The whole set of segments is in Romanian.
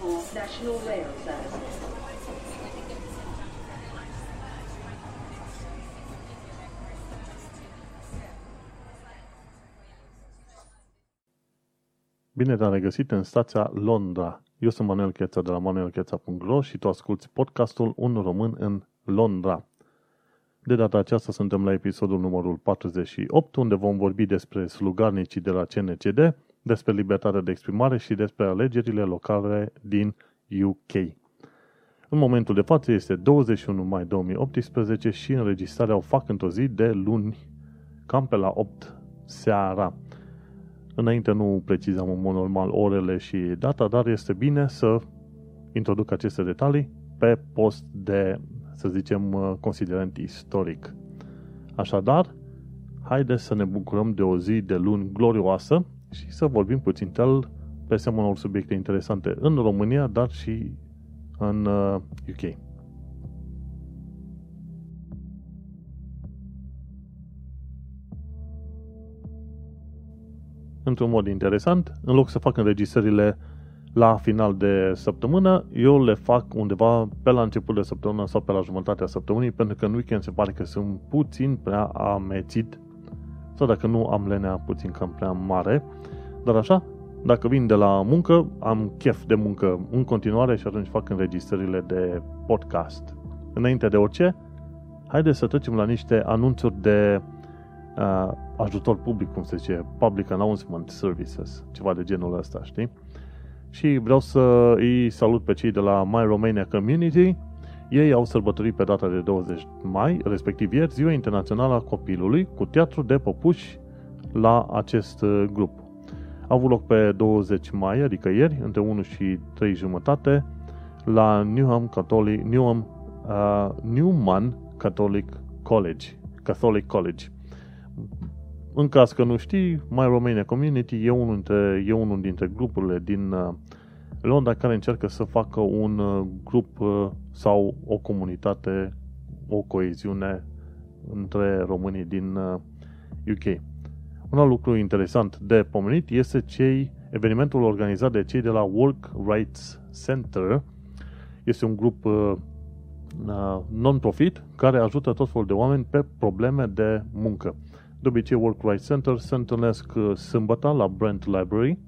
for National Rail Service. Bine te-am regăsit în stația Londra. Eu sunt Manuel Cheța de la manuelcheța.ro și tu asculti podcastul Un român în Londra. De data aceasta suntem la episodul numărul 48, unde vom vorbi despre slugarnicii de la CNCD, despre libertatea de exprimare și despre alegerile locale din UK. În momentul de față este 21 mai 2018 și înregistrarea o fac într-o zi de luni, cam pe la 8 seara. Înainte nu precizam în mod normal orele și data, dar este bine să introduc aceste detalii pe post de, să zicem, considerent istoric. Așadar, haideți să ne bucurăm de o zi de luni glorioasă și să vorbim puțin tel pe seama unor subiecte interesante în România, dar și în UK. într-un mod interesant, în loc să fac înregistrările la final de săptămână, eu le fac undeva pe la început de săptămână sau pe la jumătatea săptămânii, pentru că în weekend se pare că sunt puțin prea amețit sau dacă nu am lenea puțin cam prea mare. Dar așa, dacă vin de la muncă, am chef de muncă în continuare și atunci fac înregistrările de podcast. Înainte de orice, haideți să trecem la niște anunțuri de uh, ajutor public, cum se zice, Public Announcement Services, ceva de genul ăsta, știi? Și vreau să îi salut pe cei de la My Romania Community. Ei au sărbătorit pe data de 20 mai, respectiv ieri, Ziua Internațională a Copilului, cu teatru de păpuși la acest uh, grup. A avut loc pe 20 mai, adică ieri, între 1 și 3 jumătate, la Newham Catholic, Newham, uh, Newman Catholic College, Catholic College. În caz că nu știi, My Romania Community e unul dintre, e unul dintre grupurile din uh, Londra care încearcă să facă un uh, grup uh, sau o comunitate, o coeziune între românii din UK. Un alt lucru interesant de pomenit este cei, evenimentul organizat de cei de la Work Rights Center. Este un grup non-profit care ajută tot felul de oameni pe probleme de muncă. De obicei, Work Rights Center se întâlnesc uh, sâmbătă la Brent Library,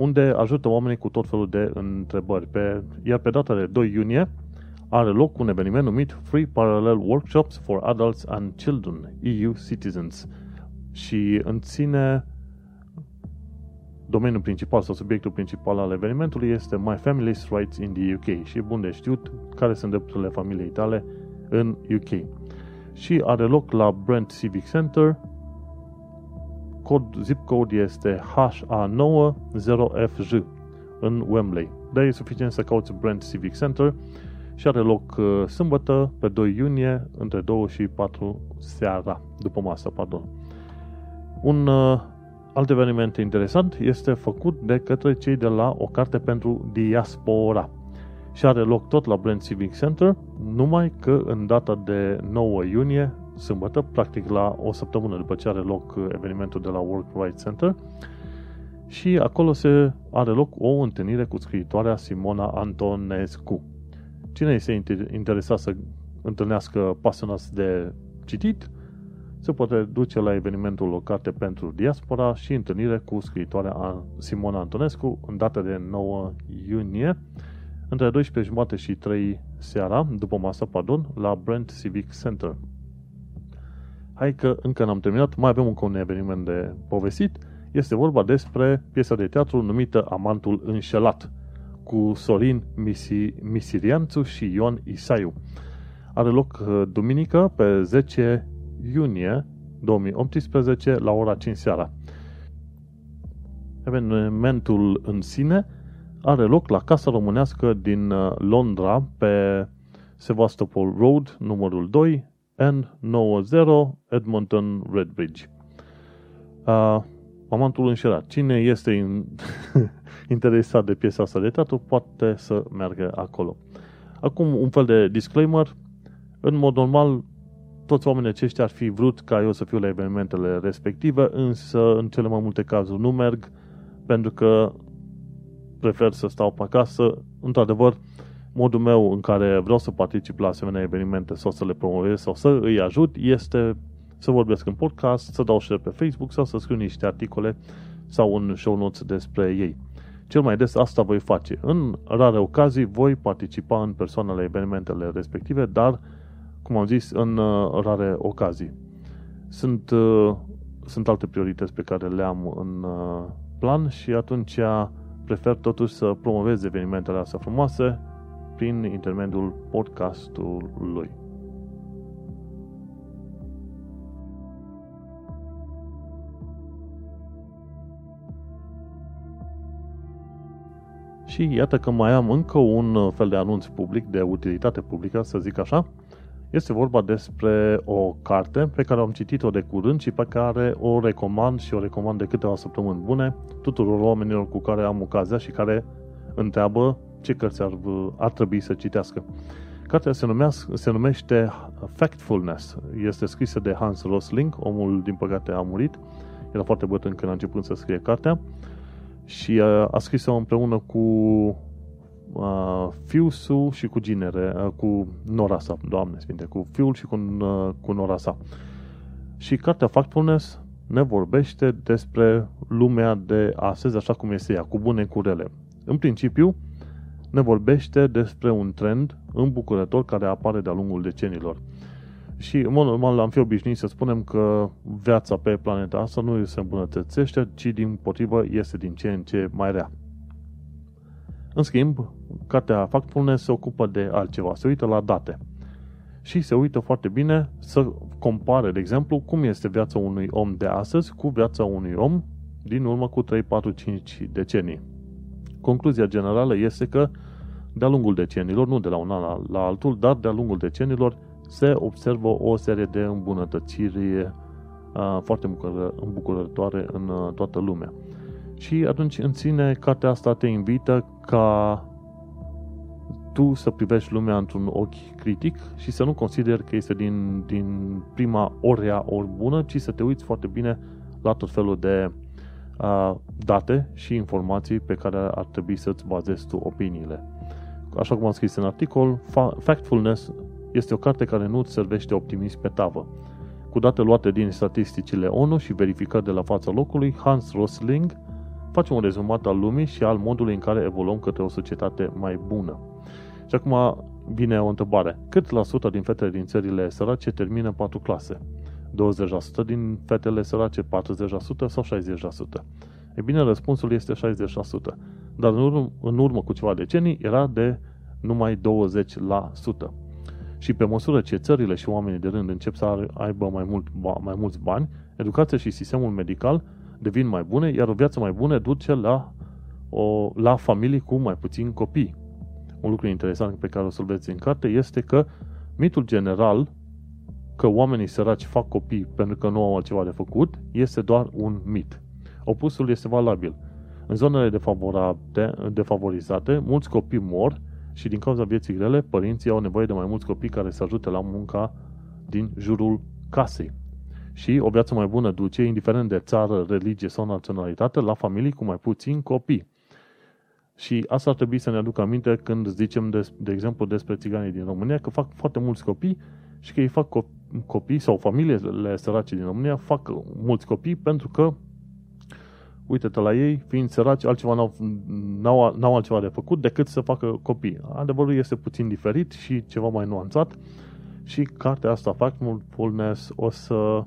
unde ajută oamenii cu tot felul de întrebări. Pe, iar pe data de 2 iunie are loc un eveniment numit Free Parallel Workshops for Adults and Children, EU Citizens, și ține domeniul principal sau subiectul principal al evenimentului este My Family's Rights in the UK și bun de știut care sunt drepturile familiei tale în UK și are loc la Brent Civic Center. Cod, zip code este HA90FJ în Wembley. Dar e suficient să cauți Brent Civic Center și are loc uh, sâmbătă pe 2 iunie între 2 și 4 seara, după masă, pardon. Un uh, alt eveniment interesant este făcut de către cei de la o carte pentru diaspora și are loc tot la Brent Civic Center, numai că în data de 9 iunie, sâmbătă, practic la o săptămână după ce are loc evenimentul de la Work Rights Center, și acolo se are loc o întâlnire cu scriitoarea Simona Antonescu. Cine este interesat să întâlnească pasionați de citit, se poate duce la evenimentul locate pentru diaspora și întâlnire cu scriitoarea Simona Antonescu în data de 9 iunie între 12 jumate și 3 seara, după masă, pardon, la Brent Civic Center. Hai că încă n-am terminat, mai avem încă un eveniment de povestit. Este vorba despre piesa de teatru numită Amantul Înșelat, cu Sorin Misi, Misirianțu și Ion Isaiu. Are loc uh, duminică pe 10 iunie 2018 la ora 5 seara. Evenimentul în sine are loc la Casa Românească din uh, Londra pe Sevastopol Road, numărul 2, N90 Edmonton Redbridge. Uh, Amantul înșelat. Cine este in... interesat de piesa asta de teatru poate să meargă acolo. Acum un fel de disclaimer. În mod normal, toți oamenii aceștia ar fi vrut ca eu să fiu la evenimentele respective, însă în cele mai multe cazuri nu merg, pentru că prefer să stau pe acasă. Într-adevăr, modul meu în care vreau să particip la asemenea evenimente sau să le promovez sau să îi ajut este să vorbesc în podcast, să dau share pe Facebook sau să scriu niște articole sau un show notes despre ei. Cel mai des asta voi face. În rare ocazii voi participa în persoană la evenimentele respective, dar, cum am zis, în uh, rare ocazii. Sunt, uh, sunt alte priorități pe care le am în uh, plan și atunci prefer totuși să promovez evenimentele astea frumoase prin intermediul podcastului. Și iată că mai am încă un fel de anunț public, de utilitate publică, să zic așa. Este vorba despre o carte pe care am citit-o de curând și pe care o recomand și o recomand de câteva săptămâni bune tuturor oamenilor cu care am ocazia și care întreabă ce cărți ar, ar trebui să citească. Cartea se, numească, se numește Factfulness. Este scrisă de Hans Rosling, omul din păcate a murit. Era foarte bătrân când a început să scrie cartea și a, a scris-o împreună cu uh, Fiusu și cu Ginere, uh, cu nora sa, doamne sfinte, cu fiul și cu, uh, cu nora sa. Și cartea Factfulness ne vorbește despre lumea de astăzi, așa cum este ea, cu bune cu rele. În principiu, ne vorbește despre un trend îmbucurător care apare de-a lungul decenilor. Și, în mod normal, am fi obișnuit să spunem că viața pe planeta asta nu se îmbunătățește, ci din potrivă este din ce în ce mai rea. În schimb, cartea Factfulness se ocupă de altceva, se uită la date. Și se uită foarte bine să compare, de exemplu, cum este viața unui om de astăzi cu viața unui om din urmă cu 3, 4, 5 decenii. Concluzia generală este că de-a lungul decenilor, nu de la un an la altul, dar de-a lungul decenilor, se observă o serie de îmbunătățiri foarte îmbucurătoare în toată lumea. Și atunci, în sine, cartea asta te invită ca tu să privești lumea într-un ochi critic și să nu consideri că este din, din prima ori rea, ori bună, ci să te uiți foarte bine la tot felul de uh, date și informații pe care ar trebui să-ți bazezi tu opiniile. Așa cum am scris în articol, Factfulness este o carte care nu îți servește optimism pe tavă. Cu date luate din statisticile ONU și verificări de la fața locului, Hans Rosling face un rezumat al lumii și al modului în care evoluăm către o societate mai bună. Și acum vine o întrebare. Cât la sută din fetele din țările sărace termină patru clase? 20% din fetele sărace, 40% sau 60%? E bine, răspunsul este 60%. Dar în urmă, în urmă cu ceva decenii era de numai 20%. Și pe măsură ce țările și oamenii de rând încep să aibă mai, mult, mai mulți bani, educația și sistemul medical devin mai bune, iar o viață mai bună duce la, o, la familii cu mai puțini copii. Un lucru interesant pe care o să-l veți în carte este că mitul general că oamenii săraci fac copii pentru că nu au altceva de făcut este doar un mit. Opusul este valabil. În zonele defavorizate, mulți copii mor și din cauza vieții grele, părinții au nevoie de mai mulți copii care să ajute la munca din jurul casei. Și o viață mai bună duce, indiferent de țară, religie sau naționalitate, la familii cu mai puțini copii. Și asta ar trebui să ne aducă aminte când zicem, de, de exemplu, despre țiganii din România, că fac foarte mulți copii și că ei fac copii sau familiile sărace din România fac mulți copii pentru că uite-te la ei, fiind săraci, altceva n-au, n-au, n-au altceva de făcut decât să facă copii. Adevărul este puțin diferit și ceva mai nuanțat și cartea asta, Factfulness, o să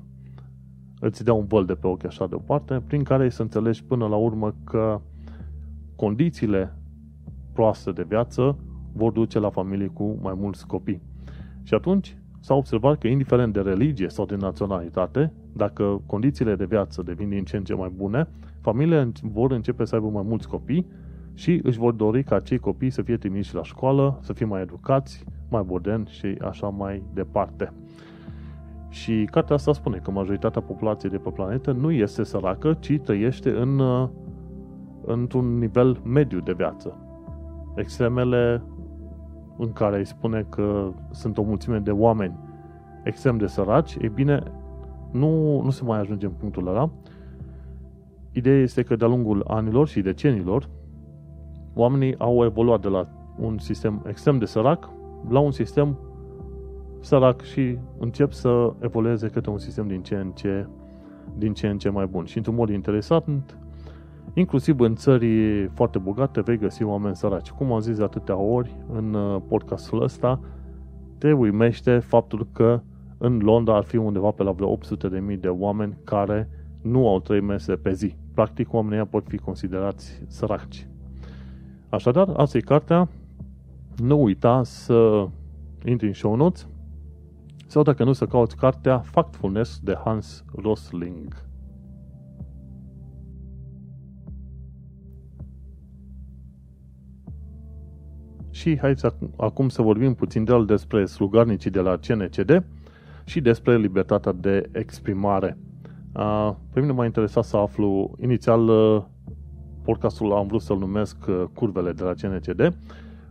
îți dea un văl de pe ochi așa deoparte, prin care să înțelegi până la urmă că condițiile proaste de viață vor duce la familii cu mai mulți copii. Și atunci s-a observat că indiferent de religie sau de naționalitate, dacă condițiile de viață devin din ce în ce mai bune, familiile vor începe să aibă mai mulți copii și își vor dori ca acei copii să fie trimiși la școală, să fie mai educați, mai moderni și așa mai departe. Și cartea asta spune că majoritatea populației de pe planetă nu este săracă, ci trăiește în, într-un nivel mediu de viață. Extremele în care îi spune că sunt o mulțime de oameni extrem de săraci, e bine, nu, nu se mai ajunge în punctul ăla. Ideea este că de-a lungul anilor și decenilor, oamenii au evoluat de la un sistem extrem de sărac la un sistem sărac și încep să evolueze către un sistem din ce în ce, din ce, în ce mai bun. Și într-un mod interesant, inclusiv în țări foarte bogate vei găsi oameni săraci. Cum am zis de atâtea ori în uh, podcastul ăsta, te uimește faptul că în Londra ar fi undeva pe la vreo 800.000 de oameni care nu au trei mese pe zi. Practic, oamenii pot fi considerați săraci. Așadar, asta e cartea. Nu uita să intri în show notes sau dacă nu să cauți cartea Factfulness de Hans Rosling. Și hai să, acum să vorbim puțin de el despre slugarnicii de la CNCD și despre libertatea de exprimare. Pe mine m-a interesat să aflu, inițial podcastul am vrut să-l numesc Curvele de la CNCD,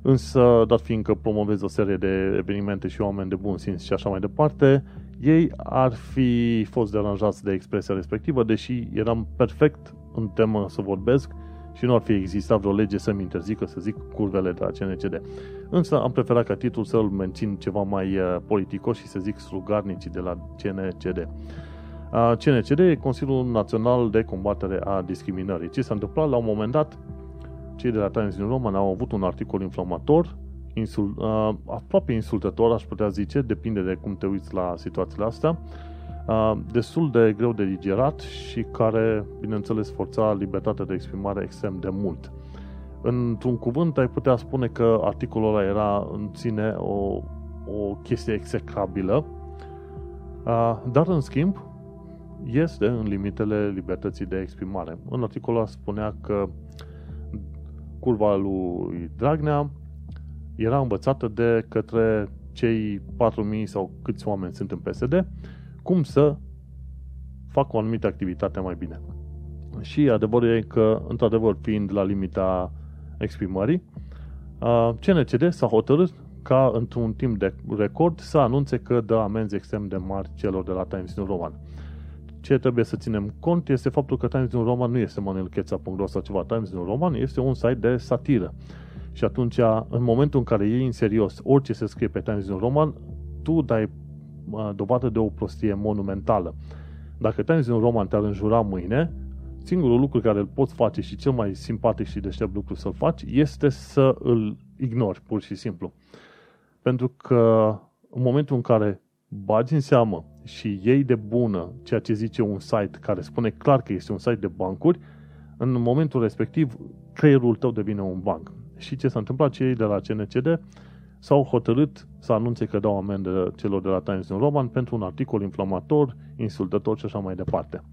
însă, dat fiindcă promovez o serie de evenimente și oameni de bun simț și așa mai departe, ei ar fi fost deranjați de expresia respectivă, deși eram perfect în temă să vorbesc și nu ar fi existat vreo lege să-mi interzică să zic curvele de la CNCD. Însă am preferat ca titlul să-l mențin ceva mai uh, politicos și să zic slugarnicii de la CNCD. CNCD e Consiliul Național de Combatere a Discriminării. Ce s-a întâmplat? La un moment dat, cei de la Times New Roman au avut un articol inflamator, insul, uh, aproape insultător, aș putea zice, depinde de cum te uiți la situațiile astea, uh, destul de greu de digerat și care, bineînțeles, forța libertatea de exprimare extrem de mult. Într-un cuvânt, ai putea spune că articolul ăla era în sine o, o chestie execrabilă, uh, dar, în schimb, este în limitele libertății de exprimare. În articolul ăla spunea că curva lui Dragnea era învățată de către cei 4.000 sau câți oameni sunt în PSD, cum să facă o anumită activitate mai bine. Și adevărul e că, într-adevăr, fiind la limita exprimării, CNCD s-a hotărât ca într-un timp de record să anunțe că dă amenzi extrem de mari celor de la Times New Roman. Ce trebuie să ținem cont este faptul că Times New Roman nu este manelcheța.ro sau ceva. Times New Roman este un site de satiră. Și atunci, în momentul în care iei în serios orice se scrie pe Times New Roman, tu dai dovadă de o prostie monumentală. Dacă Times New Roman te-ar înjura mâine, singurul lucru care îl poți face și cel mai simpatic și deștept lucru să-l faci este să îl ignori, pur și simplu. Pentru că în momentul în care bagi în seamă și iei de bună ceea ce zice un site care spune clar că este un site de bancuri, în momentul respectiv creierul tău devine un banc. Și ce s-a întâmplat? Cei de la CNCD s-au hotărât să anunțe că dau amendă celor de la Times New Roman pentru un articol inflamator, insultător și așa mai departe.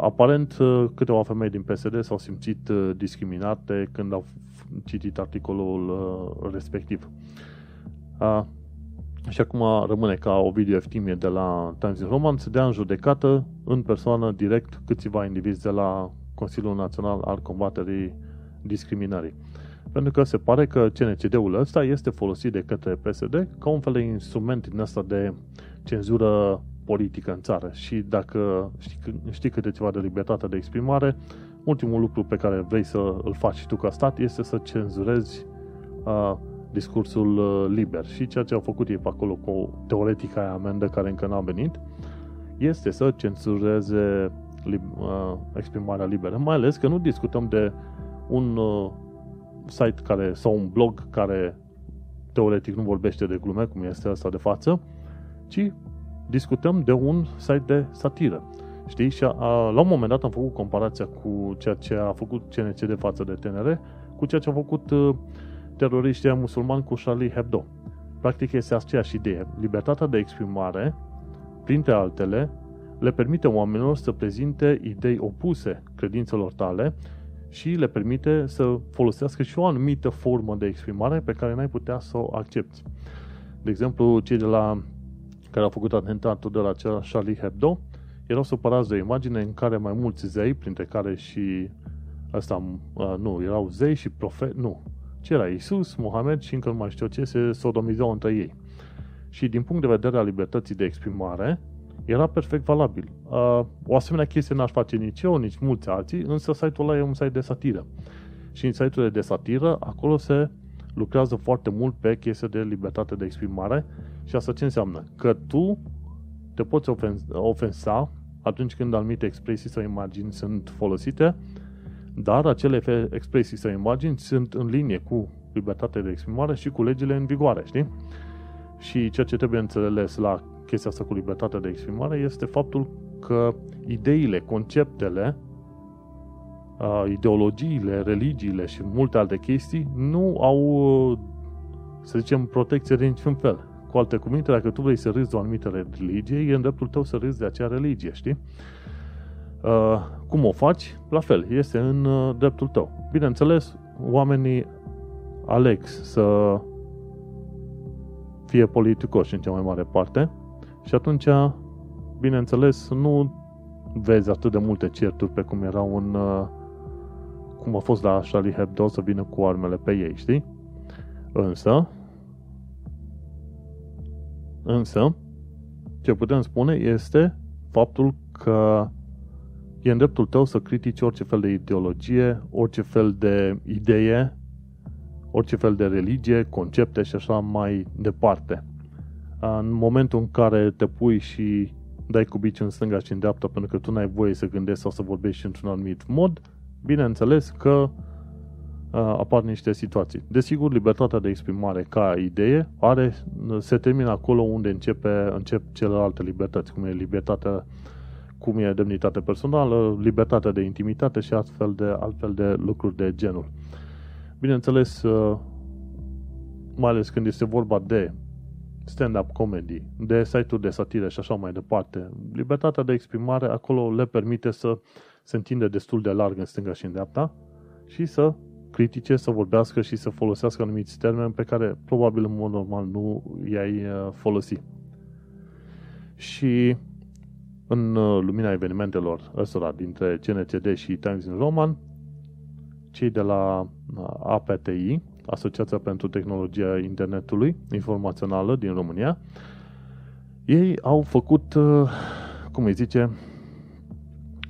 Aparent, câteva femei din PSD s-au simțit discriminate când au citit articolul respectiv. Și acum rămâne ca o video Eftimie de la Times New Roman să dea în judecată în persoană direct câțiva indivizi de la Consiliul Național al Combaterii Discriminării. Pentru că se pare că CNCD-ul ăsta este folosit de către PSD ca un fel de instrument din asta de cenzură politică în țară. Și dacă știi, știi câte ceva de libertate de exprimare, ultimul lucru pe care vrei să îl faci tu ca stat este să cenzurezi uh, discursul uh, liber. Și ceea ce au făcut ei pe acolo cu teoretica aia amendă care încă n-a venit, este să cenzureze uh, exprimarea liberă. Mai ales că nu discutăm de un uh, site care, sau un blog care teoretic nu vorbește de glume, cum este asta de față, ci discutăm de un site de satiră. Știi? Și a, a, la un moment dat am făcut comparația cu ceea ce a făcut CNC de față de TNR cu ceea ce a făcut uh, teroriștii musulmani cu Charlie Hebdo. Practic este aceeași idee. Libertatea de exprimare, printre altele, le permite oamenilor să prezinte idei opuse credințelor tale și le permite să folosească și o anumită formă de exprimare pe care n-ai putea să o accepti. De exemplu, cei de la care au făcut atentatul de la Charlie Hebdo erau supărați de o imagine în care mai mulți zei, printre care și ăsta, nu, erau zei și profet, nu, ce era Isus, Mohamed și încă nu mai știu ce, se sodomizau între ei. Și din punct de vedere al libertății de exprimare, era perfect valabil. Uh, o asemenea chestie n-aș face nici eu, nici mulți alții, însă site-ul ăla e un site de satiră. Și în site-urile de satiră, acolo se lucrează foarte mult pe chestia de libertate de exprimare și asta ce înseamnă? Că tu te poți ofensa atunci când anumite expresii sau imagini sunt folosite, dar acele expresii sau imagini sunt în linie cu libertatea de exprimare și cu legile în vigoare, știi? Și ceea ce trebuie înțeles la chestia asta cu libertatea de exprimare este faptul că ideile, conceptele, ideologiile, religiile și multe alte chestii nu au, să zicem, protecție de niciun fel. Cu alte cuvinte, dacă tu vrei să râzi de o anumită religie, e în dreptul tău să râzi de acea religie, știi? Uh, cum o faci? La fel, este în uh, dreptul tău. Bineînțeles, oamenii aleg să fie politicoși în cea mai mare parte și atunci, bineînțeles, nu vezi atât de multe certuri pe cum erau în uh, cum a fost la Charlie Hebdo să vină cu armele pe ei, știi? Însă, însă, ce putem spune este faptul că e în dreptul tău să critici orice fel de ideologie, orice fel de idee, orice fel de religie, concepte și așa mai departe. În momentul în care te pui și dai cu bici în stânga și în dreapta pentru că tu n-ai voie să gândești sau să vorbești într-un anumit mod, bineînțeles că apar niște situații. Desigur, libertatea de exprimare ca idee are, se termină acolo unde începe, încep celelalte libertăți, cum e libertatea cum e demnitatea personală, libertatea de intimitate și altfel de, altfel de lucruri de genul. Bineînțeles, mai ales când este vorba de stand-up comedy, de site-uri de satire și așa mai departe, libertatea de exprimare acolo le permite să se întinde destul de larg în stânga și în dreapta și să critice, să vorbească și să folosească anumiți termeni pe care probabil în mod normal nu i-ai uh, folosi. Și în uh, lumina evenimentelor ăstora dintre CNCD și Times in Roman, cei de la uh, APTI, Asociația pentru Tehnologia Internetului Informațională din România, ei au făcut, cum îi zice,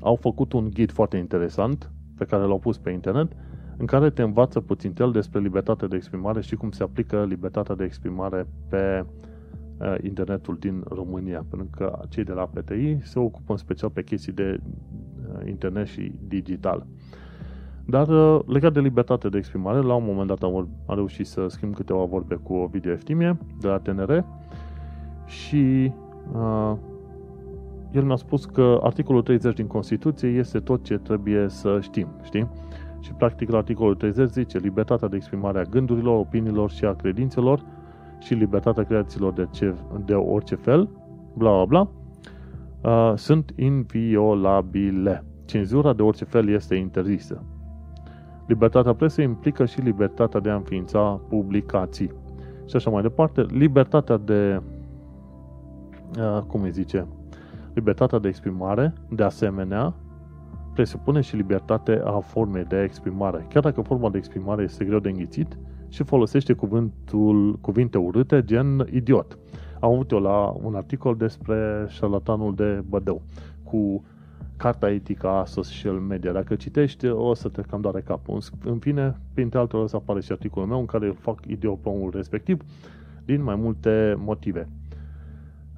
au făcut un ghid foarte interesant pe care l-au pus pe internet în care te învață puțin el despre libertatea de exprimare și cum se aplică libertatea de exprimare pe uh, internetul din România, pentru că cei de la PTI se ocupă în special pe chestii de uh, internet și digital. Dar uh, legat de libertatea de exprimare, la un moment dat am, am reușit să schimb câteva vorbe cu o video Eftimie de la TNR și uh, el mi-a spus că articolul 30 din Constituție este tot ce trebuie să știm, știi? Și practic la articolul 30 zice libertatea de exprimare a gândurilor, opiniilor și a credințelor și libertatea creațiilor de, ce, de orice fel, bla bla bla, uh, sunt inviolabile. Cenzura de orice fel este interzisă. Libertatea presei implică și libertatea de a înființa publicații. Și așa mai departe, libertatea de, uh, cum îi zice, libertatea de exprimare, de asemenea, presupune și libertate a formei de exprimare. Chiar dacă forma de exprimare este greu de înghițit și folosește cuvântul, cuvinte urâte, gen idiot. Am avut eu la un articol despre șarlatanul de Bădău, cu carta etică a social media. Dacă citești, o să te cam doare capul. În fine, printre altele, o să apare și articolul meu în care fac idiot pe omul respectiv din mai multe motive.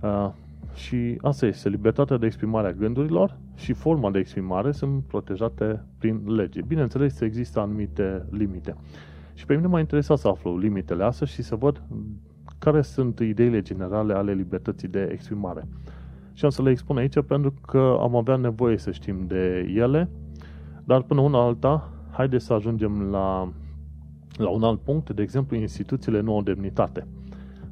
Uh, și asta este, libertatea de exprimare a gândurilor și forma de exprimare sunt protejate prin lege. Bineînțeles, există anumite limite. Și pe mine m-a interesat să aflu limitele astea și să văd care sunt ideile generale ale libertății de exprimare. Și am să le expun aici pentru că am avea nevoie să știm de ele, dar până una alta, haideți să ajungem la, la un alt punct, de exemplu, instituțiile nu au demnitate.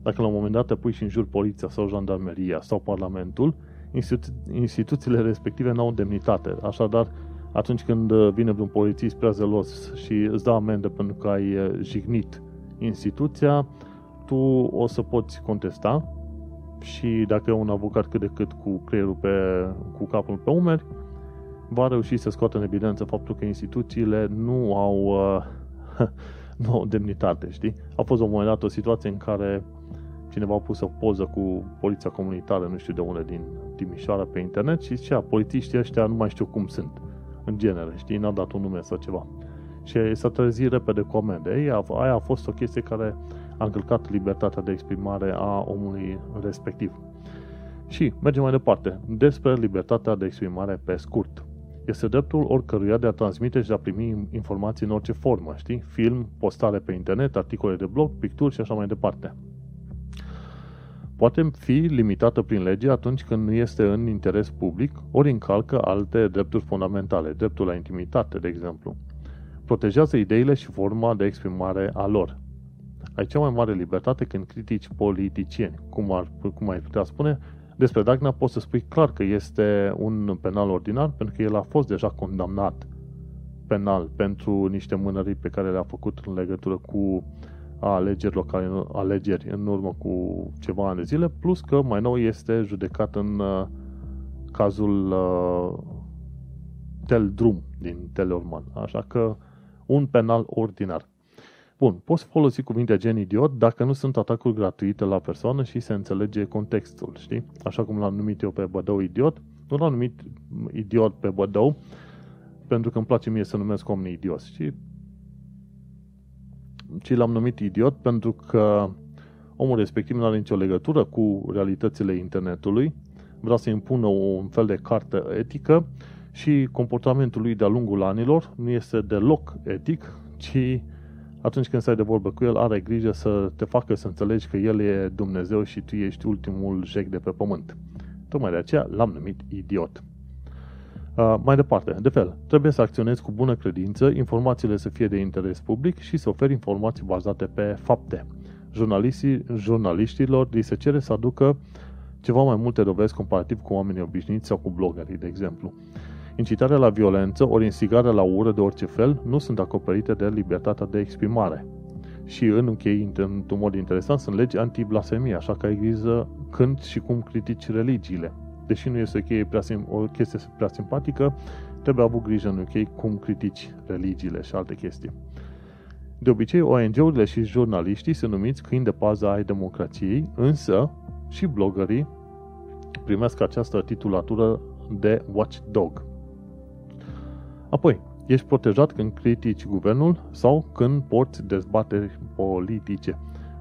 Dacă la un moment dat te pui și în jur poliția sau jandarmeria sau parlamentul, institu- instituțiile respective nu au demnitate. Așadar, atunci când vine un polițist prea zelos și îți dă amendă pentru că ai eh, jignit instituția, tu o să poți contesta și dacă e un avocat cât de cât cu creierul pe, cu capul pe umeri, va reuși să scoată în evidență faptul că instituțiile nu au, uh, nu au demnitate, știi? A fost la un moment dat o situație în care cineva a pus o poză cu poliția comunitară, nu știu de unde, din Timișoara pe internet și zicea, polițiștii ăștia nu mai știu cum sunt, în genere, știi, n-a dat un nume sau ceva. și s-a trezit repede cu amende. Ei, aia a fost o chestie care a încălcat libertatea de exprimare a omului respectiv. Și mergem mai departe. Despre libertatea de exprimare pe scurt. Este dreptul oricăruia de a transmite și de a primi informații în orice formă, știi? Film, postare pe internet, articole de blog, picturi și așa mai departe. Poate fi limitată prin lege atunci când nu este în interes public, ori încalcă alte drepturi fundamentale, dreptul la intimitate, de exemplu. Protejează ideile și forma de exprimare a lor. Ai cea mai mare libertate când critici politicieni, cum, ar, cum ai putea spune, despre Dragnea poți să spui clar că este un penal ordinar pentru că el a fost deja condamnat penal pentru niște mânării pe care le-a făcut în legătură cu alegeri locale, alegeri în urmă cu ceva ani de zile, plus că mai nou este judecat în uh, cazul uh, Tel Drum din Teleorman. Așa că un penal ordinar. Bun, poți folosi cuvinte gen idiot dacă nu sunt atacuri gratuite la persoană și se înțelege contextul, știi? Așa cum l-am numit eu pe Bădău idiot, nu l-am numit idiot pe Bădău, pentru că îmi place mie să numesc oamenii idioți, știi? Ci l-am numit idiot pentru că omul respectiv nu are nicio legătură cu realitățile internetului, vrea să impună un fel de carte etică și comportamentul lui de-a lungul anilor nu este deloc etic, ci atunci când stai de vorbă cu el, are grijă să te facă să înțelegi că el e Dumnezeu și tu ești ultimul jec de pe pământ. Tocmai de aceea l-am numit idiot. Uh, mai departe, de fel, trebuie să acționezi cu bună credință, informațiile să fie de interes public și să oferi informații bazate pe fapte. Jurnalistii, jurnaliștilor li se cere să aducă ceva mai multe dovezi comparativ cu oamenii obișnuiți sau cu bloggerii, de exemplu. Incitarea la violență ori instigarea la ură de orice fel nu sunt acoperite de libertatea de exprimare. Și în închei, într-un mod interesant, sunt legi anti-blasfemie, așa că ai grijă când și cum critici religiile. Deși nu este o, cheie prea, o chestie prea simpatică, trebuie avut grijă în UK cum critici religiile și alte chestii. De obicei, ONG-urile și jurnaliștii sunt numiți câini de pază ai democrației, însă și blogării primesc această titulatură de watchdog. Apoi, ești protejat când critici guvernul sau când porți dezbateri politice.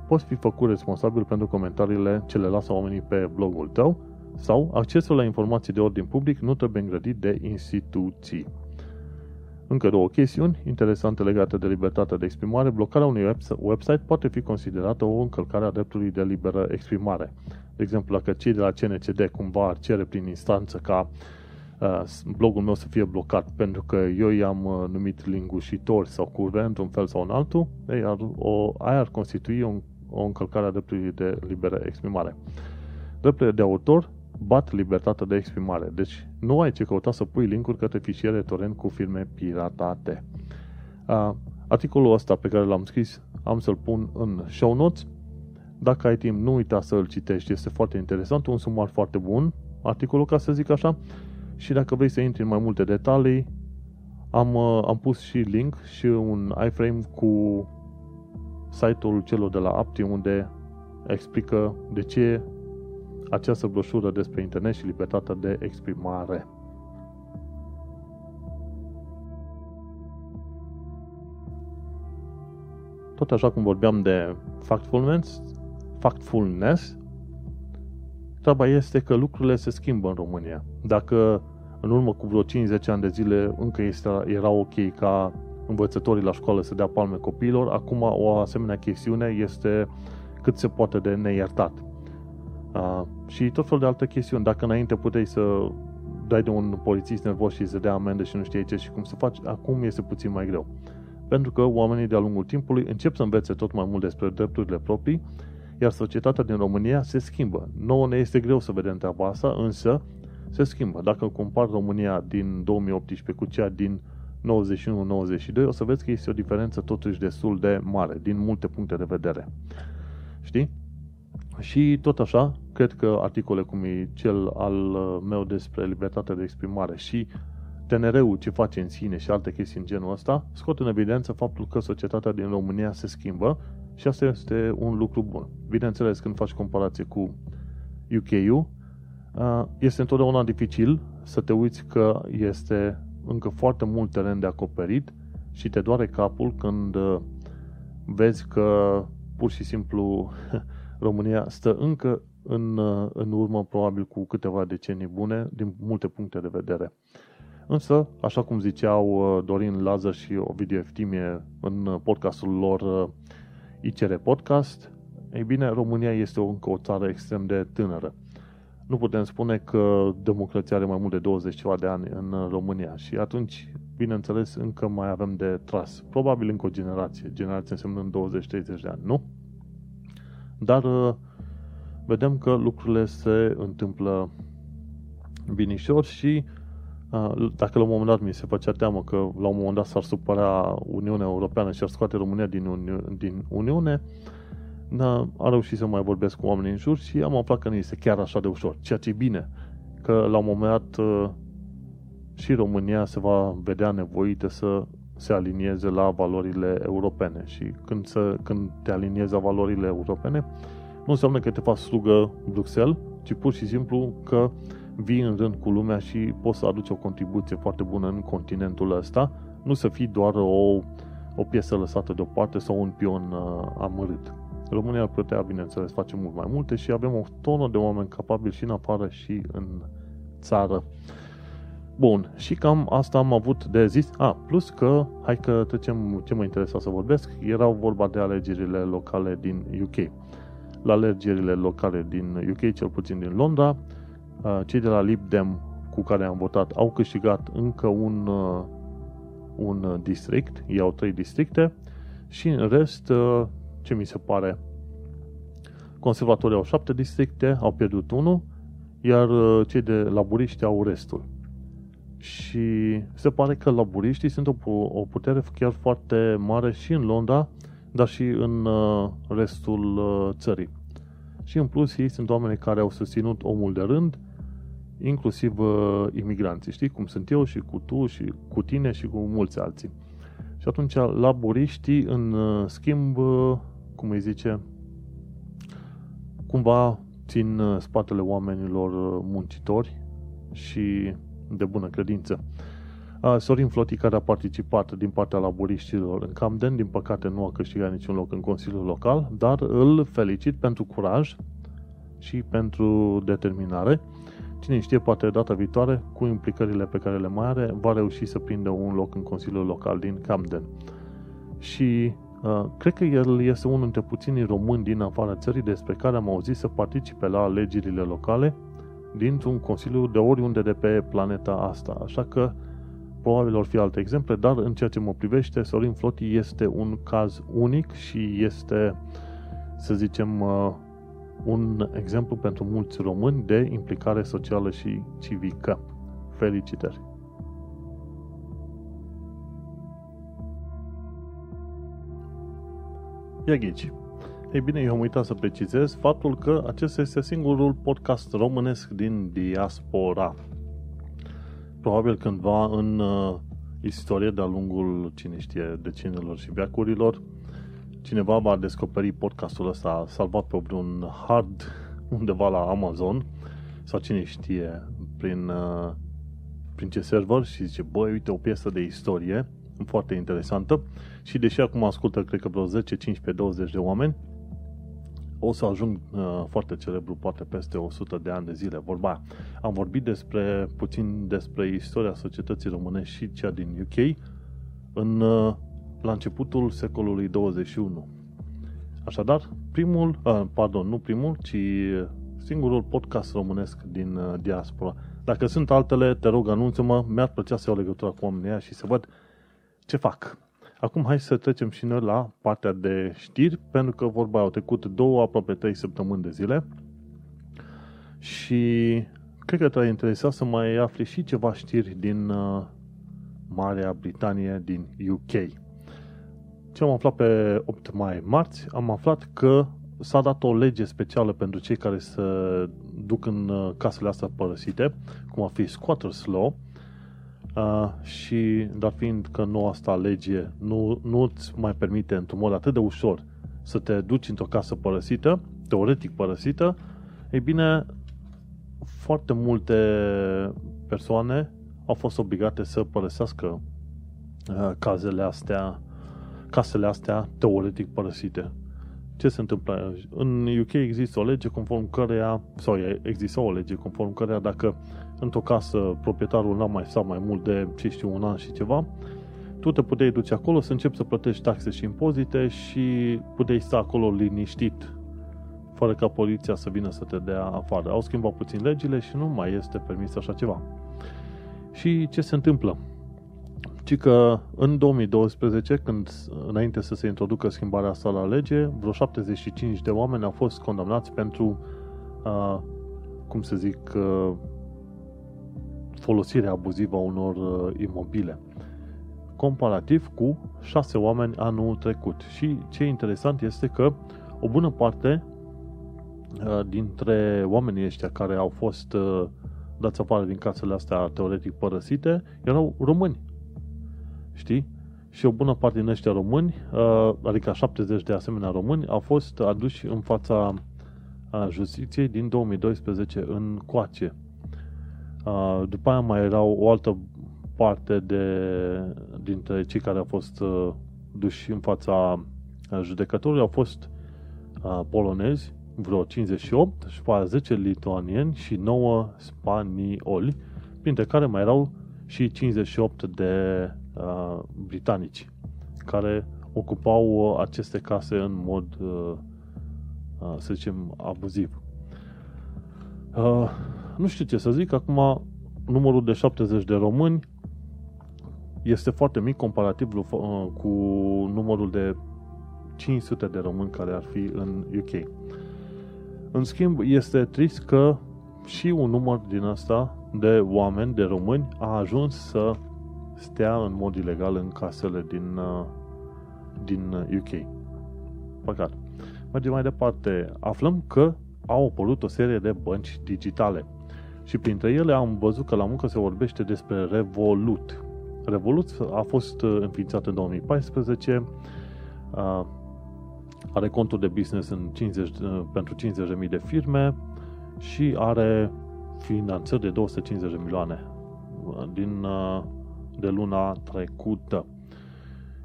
Poți fi făcut responsabil pentru comentariile ce le lasă oamenii pe blogul tău sau accesul la informații de ordin public nu trebuie îngrădit de instituții. Încă două chestiuni interesante legate de libertatea de exprimare. Blocarea unui website poate fi considerată o încălcare a dreptului de liberă exprimare. De exemplu, dacă cei de la CNCD cumva ar cere prin instanță ca Uh, blogul meu să fie blocat pentru că eu i-am uh, numit lingușitor sau curent într-un fel sau în altul, ei, ar, o, aia ar constitui o, o încălcare a dreptului de liberă exprimare. Drepturile de autor bat libertatea de exprimare, deci nu ai ce căuta să pui linkuri către fișiere torrent cu firme piratate. Uh, articolul ăsta pe care l-am scris am să-l pun în show notes. Dacă ai timp, nu uita să-l citești, este foarte interesant, un sumar foarte bun, articolul, ca să zic așa, și dacă vrei să intri în mai multe detalii, am, uh, am pus și link și un iframe cu site-ul celor de la Apti unde explică de ce această broșură despre internet și libertatea de exprimare. Tot așa cum vorbeam de factfulness, factfulness Treaba este că lucrurile se schimbă în România. Dacă în urmă cu vreo 50 ani de zile încă este, era ok ca învățătorii la școală să dea palme copiilor, acum o asemenea chestiune este cât se poate de neiertat. Uh, și tot felul de alte chestiuni. Dacă înainte puteai să dai de un polițist nervos și să dea amendă și nu știai ce și cum să faci, acum este puțin mai greu. Pentru că oamenii de-a lungul timpului încep să învețe tot mai mult despre drepturile proprii iar societatea din România se schimbă. Nouă ne este greu să vedem treaba asta, însă se schimbă. Dacă compar România din 2018 cu cea din 91-92, o să vezi că este o diferență totuși destul de mare, din multe puncte de vedere. Știi? Și tot așa, cred că articole cum e cel al meu despre libertatea de exprimare și TNR-ul ce face în sine și alte chestii în genul ăsta, scot în evidență faptul că societatea din România se schimbă și asta este un lucru bun. Bineînțeles, când faci comparație cu UK-ul, este întotdeauna dificil să te uiți că este încă foarte mult teren de acoperit și te doare capul când uh, vezi că pur și simplu România stă încă în, uh, în urmă probabil cu câteva decenii bune din multe puncte de vedere. Însă, așa cum ziceau uh, Dorin Lazar și Ovidiu Eftimie în podcastul lor ICR Podcast, ei bine, România este încă o țară extrem de tânără. Nu putem spune că democrația are mai mult de 20 ceva de ani în România și atunci, bineînțeles, încă mai avem de tras. Probabil încă o generație, generație însemnând 20-30 de ani, nu? Dar uh, vedem că lucrurile se întâmplă binișor și uh, dacă la un moment dat mi se făcea teamă că la un moment dat s-ar supărea Uniunea Europeană și ar scoate România din, Uni- din Uniune, da, a reușit să mai vorbesc cu oamenii în jur și am aflat că nu este chiar așa de ușor, ceea ce e bine, că la un moment dat uh, și România se va vedea nevoită să se alinieze la valorile europene și când, să, când te aliniezi la valorile europene, nu înseamnă că te faci slugă Bruxelles, ci pur și simplu că vii în rând cu lumea și poți să aduci o contribuție foarte bună în continentul ăsta, nu să fii doar o, o piesă lăsată deoparte sau un pion uh, amărât. România ar putea, bineînțeles, face mult mai multe și avem o tonă de oameni capabili și în afară și în țară. Bun, și cam asta am avut de zis. A, plus că, hai că trecem ce mă interesa să vorbesc, erau vorba de alegerile locale din UK. La alegerile locale din UK, cel puțin din Londra, cei de la Lib Dem cu care am votat au câștigat încă un, un district, ei au trei districte și în rest, ce mi se pare, conservatorii au șapte districte, au pierdut unul, iar cei de laburiști au restul. Și se pare că laburiștii sunt o, o putere chiar foarte mare și în Londra, dar și în uh, restul uh, țării. Și în plus ei sunt oameni care au susținut omul de rând, inclusiv uh, imigranții, știi cum sunt eu și cu tu și cu tine și cu mulți alții. Și atunci laburiștii în uh, schimb, uh, cum îi zice, cumva țin uh, spatele oamenilor uh, muncitori și de bună credință. Sorin Floti, care a participat din partea laburiștilor în Camden, din păcate nu a câștigat niciun loc în Consiliul Local, dar îl felicit pentru curaj și pentru determinare. Cine știe, poate data viitoare, cu implicările pe care le mai are, va reuși să prindă un loc în Consiliul Local din Camden. Și uh, cred că el este unul dintre puținii români din afara țării despre care am auzit să participe la alegerile locale dintr-un consiliu de oriunde de pe planeta asta. Așa că probabil or fi alte exemple, dar în ceea ce mă privește, Sorin Floti este un caz unic și este, să zicem, uh, un exemplu pentru mulți români de implicare socială și civică. Felicitări! Ia ghici. Ei bine, eu am uitat să precizez faptul că acesta este singurul podcast românesc din diaspora. Probabil cândva în uh, istorie de-a lungul, cine știe, decenilor și veacurilor, cineva va descoperi podcastul ăsta salvat pe un hard undeva la Amazon sau cine știe prin, uh, prin ce server și zice, băi, uite o piesă de istorie foarte interesantă. Și deși acum ascultă, cred că vreo 10, 15, 20 de oameni, o să ajung uh, foarte celebru poate peste 100 de ani de zile. Vorba, am vorbit despre puțin despre istoria societății românești și cea din UK în, uh, la începutul secolului 21. Așadar, primul, uh, pardon, nu primul, ci singurul podcast românesc din uh, diaspora. Dacă sunt altele, te rog, anunță-mă, mi-ar plăcea să iau legătura cu oamenii și să văd ce fac. Acum hai să trecem și noi la partea de știri, pentru că vorba au trecut două, aproape trei săptămâni de zile și cred că te-ar interesa să mai afli și ceva știri din uh, Marea Britanie, din UK. Ce am aflat pe 8 mai marți? Am aflat că s-a dat o lege specială pentru cei care se duc în uh, casele astea părăsite, cum ar fi Squatters Law, Uh, și, dar fiind că noua asta lege nu, nu îți mai permite într-un mod atât de ușor să te duci într-o casă părăsită, teoretic părăsită, ei bine, foarte multe persoane au fost obligate să părăsească uh, cazele astea, casele astea teoretic părăsite. Ce se întâmplă? În UK există o lege conform căreia, sau există o lege conform căreia dacă într-o casă proprietarul n-a mai stat mai mult de, ce știu, un an și ceva, tu te puteai duce acolo să începi să plătești taxe și impozite și puteai sta acolo liniștit fără ca poliția să vină să te dea afară. Au schimbat puțin legile și nu mai este permis așa ceva. Și ce se întâmplă? Ci că în 2012, când înainte să se introducă schimbarea asta la lege, vreo 75 de oameni au fost condamnați pentru, uh, cum să zic, uh, folosirea abuzivă a unor uh, imobile. Comparativ cu 6 oameni anul trecut. Și ce e interesant este că o bună parte uh, dintre oamenii ăștia care au fost uh, dați afară din casele astea teoretic părăsite erau români. Știi? Și o bună parte din ăștia români, uh, adică 70 de asemenea români, au fost aduși în fața justiției din 2012 în coace. După aia mai erau o altă parte de, dintre cei care au fost duși în fața judecătorului au fost polonezi, vreo 58, și pe 10 lituanieni și 9 spanioli, printre care mai erau și 58 de uh, britanici care ocupau aceste case în mod, uh, uh, să zicem, abuziv. Uh, nu știu ce să zic, acum numărul de 70 de români este foarte mic comparativ uh, cu numărul de 500 de români care ar fi în UK. În schimb, este trist că și un număr din asta de oameni, de români, a ajuns să stea în mod ilegal în casele din, uh, din UK. Păcat. Mergem mai departe. Aflăm că au apărut o serie de bănci digitale. Și printre ele am văzut că la muncă se vorbește despre Revolut. Revolut a fost uh, înființat în 2014, uh, are conturi de business în 50, uh, pentru 50.000 de firme și are finanțări de 250 de milioane din, de luna trecută.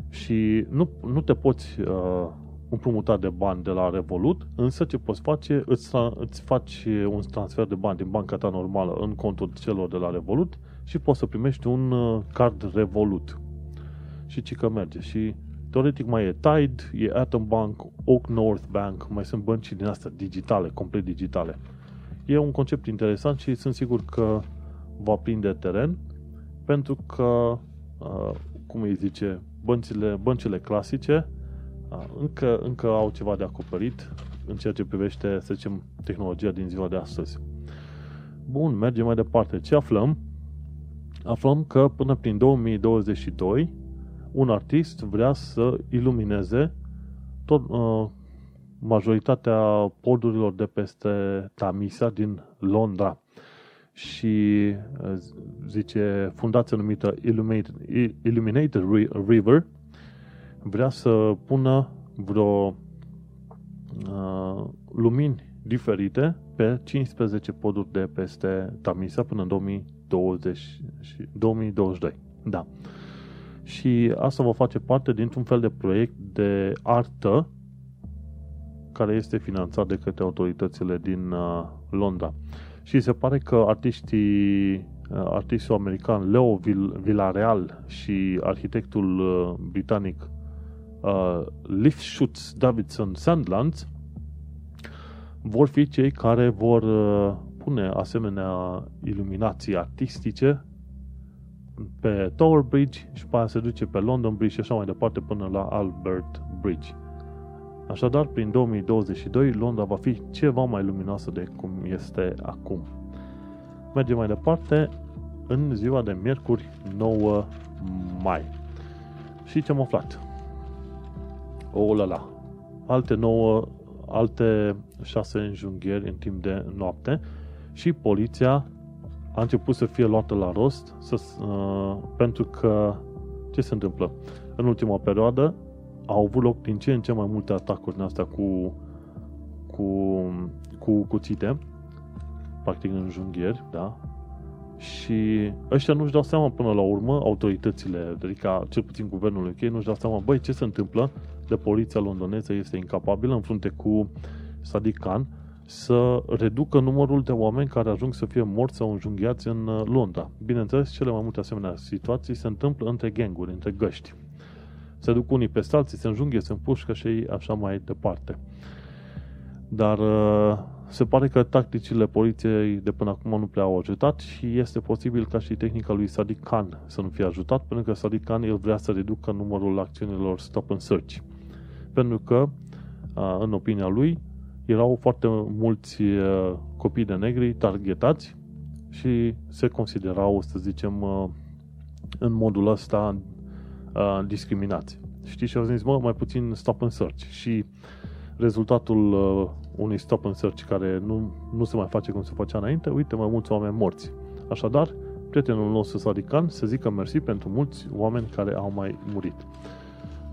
Și nu, nu te poți uh, împrumutat de bani de la Revolut, însă ce poți face, îți, îți faci un transfer de bani din banca ta normală în contul celor de la Revolut și poți să primești un uh, card Revolut. Și ci că merge. Și teoretic mai e Tide, e Atom Bank, Oak North Bank, mai sunt bănci din astea digitale, complet digitale. E un concept interesant și sunt sigur că va prinde teren pentru că, uh, cum îi zice, băncile, băncile clasice da, încă, încă au ceva de acoperit în ceea ce privește, să zicem, tehnologia din ziua de astăzi. Bun, mergem mai departe. Ce aflăm? Aflăm că până prin 2022 un artist vrea să ilumineze tot, uh, majoritatea podurilor de peste Tamisa din Londra. Și uh, zice fundația numită Illuminated, Illuminated River vrea să pună vreo uh, lumini diferite pe 15 poduri de peste Tamisa până în 2020, 2022. Da. Și asta va face parte dintr-un fel de proiect de artă care este finanțat de către autoritățile din uh, Londra. Și se pare că artiștii uh, artistul american Leo Villarreal și arhitectul uh, britanic uh, Lifshutz Davidson Sandlands vor fi cei care vor uh, pune asemenea iluminații artistice pe Tower Bridge și pe aia se duce pe London Bridge și așa mai departe până la Albert Bridge. Așadar, prin 2022, Londra va fi ceva mai luminoasă de cum este acum. Mergem mai departe în ziua de miercuri 9 mai. Și ce am aflat? Oh la la. Alte nouă, alte șase înjunghieri în timp de noapte și poliția a început să fie luată la rost să, uh, pentru că ce se întâmplă? În ultima perioadă au avut loc din ce în ce mai multe atacuri din astea cu, cu, cu cuțite, practic în junghieri, da? Și ăștia nu-și dau seama până la urmă, autoritățile, adică cel puțin guvernul UK, nu-și dau seama, băi, ce se întâmplă de poliția londoneză este incapabilă în frunte cu Sadiq Khan să reducă numărul de oameni care ajung să fie morți sau înjunghiați în uh, Londra. Bineînțeles, cele mai multe asemenea situații se întâmplă între ganguri, între găști. Se duc unii pe alții, se înjunghie, se împușcă și așa mai departe. Dar uh, se pare că tacticile poliției de până acum nu prea au ajutat și este posibil ca și tehnica lui Sadiq Khan să nu fie ajutat, pentru că Sadiq Khan el vrea să reducă numărul acțiunilor stop and search. Pentru că, în opinia lui, erau foarte mulți copii de negri targetați și se considerau, să zicem, în modul ăsta discriminați. Știți? Și au zis, mă, mai puțin stop and search. Și rezultatul unui stop and search care nu, nu se mai face cum se făcea înainte, uite, mai mulți oameni morți. Așadar, prietenul nostru Sadikan se zică mersi pentru mulți oameni care au mai murit.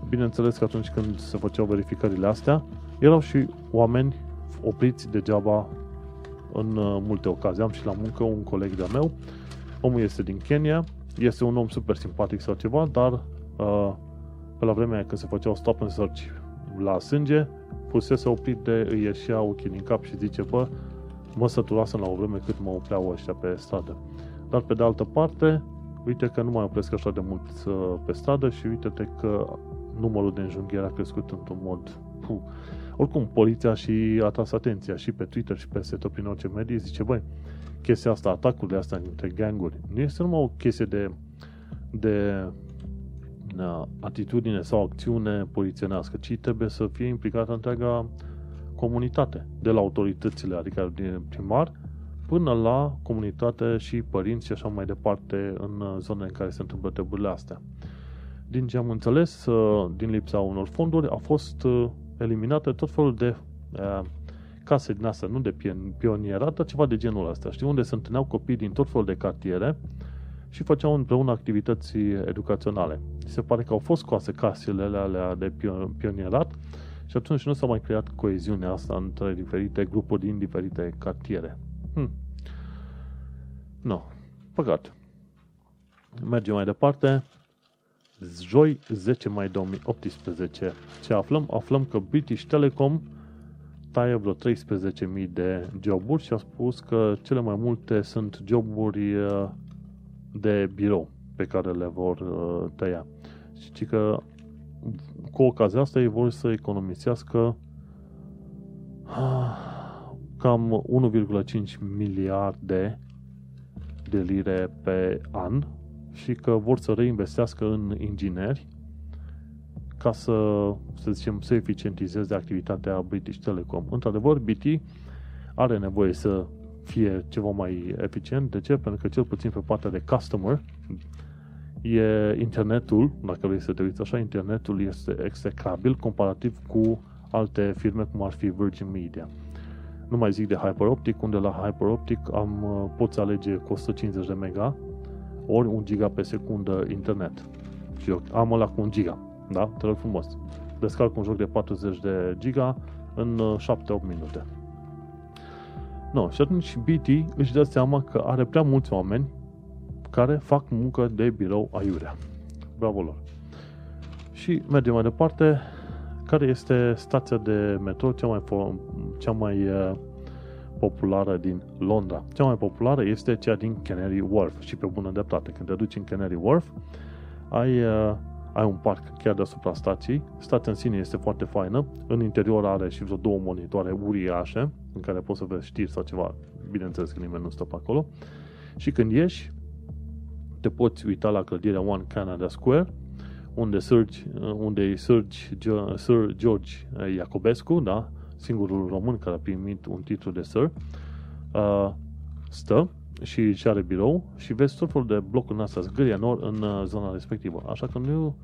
Bineînțeles că atunci când se făceau verificările astea, erau și oameni opriți degeaba în uh, multe ocazii. Am și la muncă un coleg de meu, omul este din Kenya, este un om super simpatic sau ceva, dar uh, pe la vremea când se făceau stop and search la sânge, fusese oprit de îi ieșea ochii din cap și zice, bă, mă săturasem la o vreme cât mă opreau ăștia pe stradă. Dar pe de altă parte, uite că nu mai opresc așa de mult uh, pe stradă și uite-te că numărul de înjunghieri a crescut într-un mod... Puh. Oricum, poliția și a tras atenția și pe Twitter și peste tot prin orice medie, zice, băi, chestia asta, atacurile astea dintre ganguri, nu este numai o chestie de, de uh, atitudine sau acțiune polițienească, ci trebuie să fie implicată întreaga comunitate, de la autoritățile, adică din primar, până la comunitate și părinți și așa mai departe în zonele în care se întâmplă treburile astea. Din ce am înțeles, uh, din lipsa unor fonduri, a fost uh, eliminate tot felul de uh, case din astea, nu de pionierat, dar ceva de genul ăsta, știi, unde se întâlneau copii din tot felul de cartiere și făceau împreună activități educaționale. Se pare că au fost scoase casele alea de pionierat și atunci nu s-a mai creat coeziunea asta între diferite grupuri din diferite cartiere. Hm. Nu. No. Păcat. Mergem mai departe. Joi, 10 mai 2018. Ce aflăm? Aflăm că British Telecom taie vreo 13.000 de joburi și a spus că cele mai multe sunt joburi uh, de birou pe care le vor uh, tăia. Și că cu ocazia asta ei vor să economisească ah, cam 1,5 miliarde de lire pe an și că vor să reinvestească în ingineri ca să, să zicem, să eficientizeze activitatea British Telecom. Într-adevăr, BT are nevoie să fie ceva mai eficient. De ce? Pentru că cel puțin pe partea de customer e internetul, dacă vrei să te uiți așa, internetul este execrabil comparativ cu alte firme cum ar fi Virgin Media. Nu mai zic de HyperOptic, unde la HyperOptic am, poți alege cu 150 de mega ori 1 giga pe secundă internet. Și eu am ăla cu 1 giga, da? Te rog frumos. Descarc un joc de 40 de giga în 7-8 uh, minute. No, și atunci BT își dă seama că are prea mulți oameni care fac muncă de birou aiurea. Bravo lor! Și mergem mai departe. Care este stația de metro cea mai, cea mai uh, populară din Londra. Cea mai populară este cea din Canary Wharf și pe bună dreptate. Când te duci în Canary Wharf, ai, uh, ai un parc chiar deasupra stației. Stația în sine este foarte faină. În interior are și vreo două monitoare uriașe în care poți să vezi știri sau ceva. Bineînțeles că nimeni nu stă pe acolo. Și când ieși, te poți uita la clădirea One Canada Square, unde, surgi, uh, unde e Sir George Iacobescu, da? singurul român care a primit un titlu de Sir, uh, stă și și are birou și vezi tot felul de blocuri în astea zgâria nor în uh, zona respectivă. Așa că nu,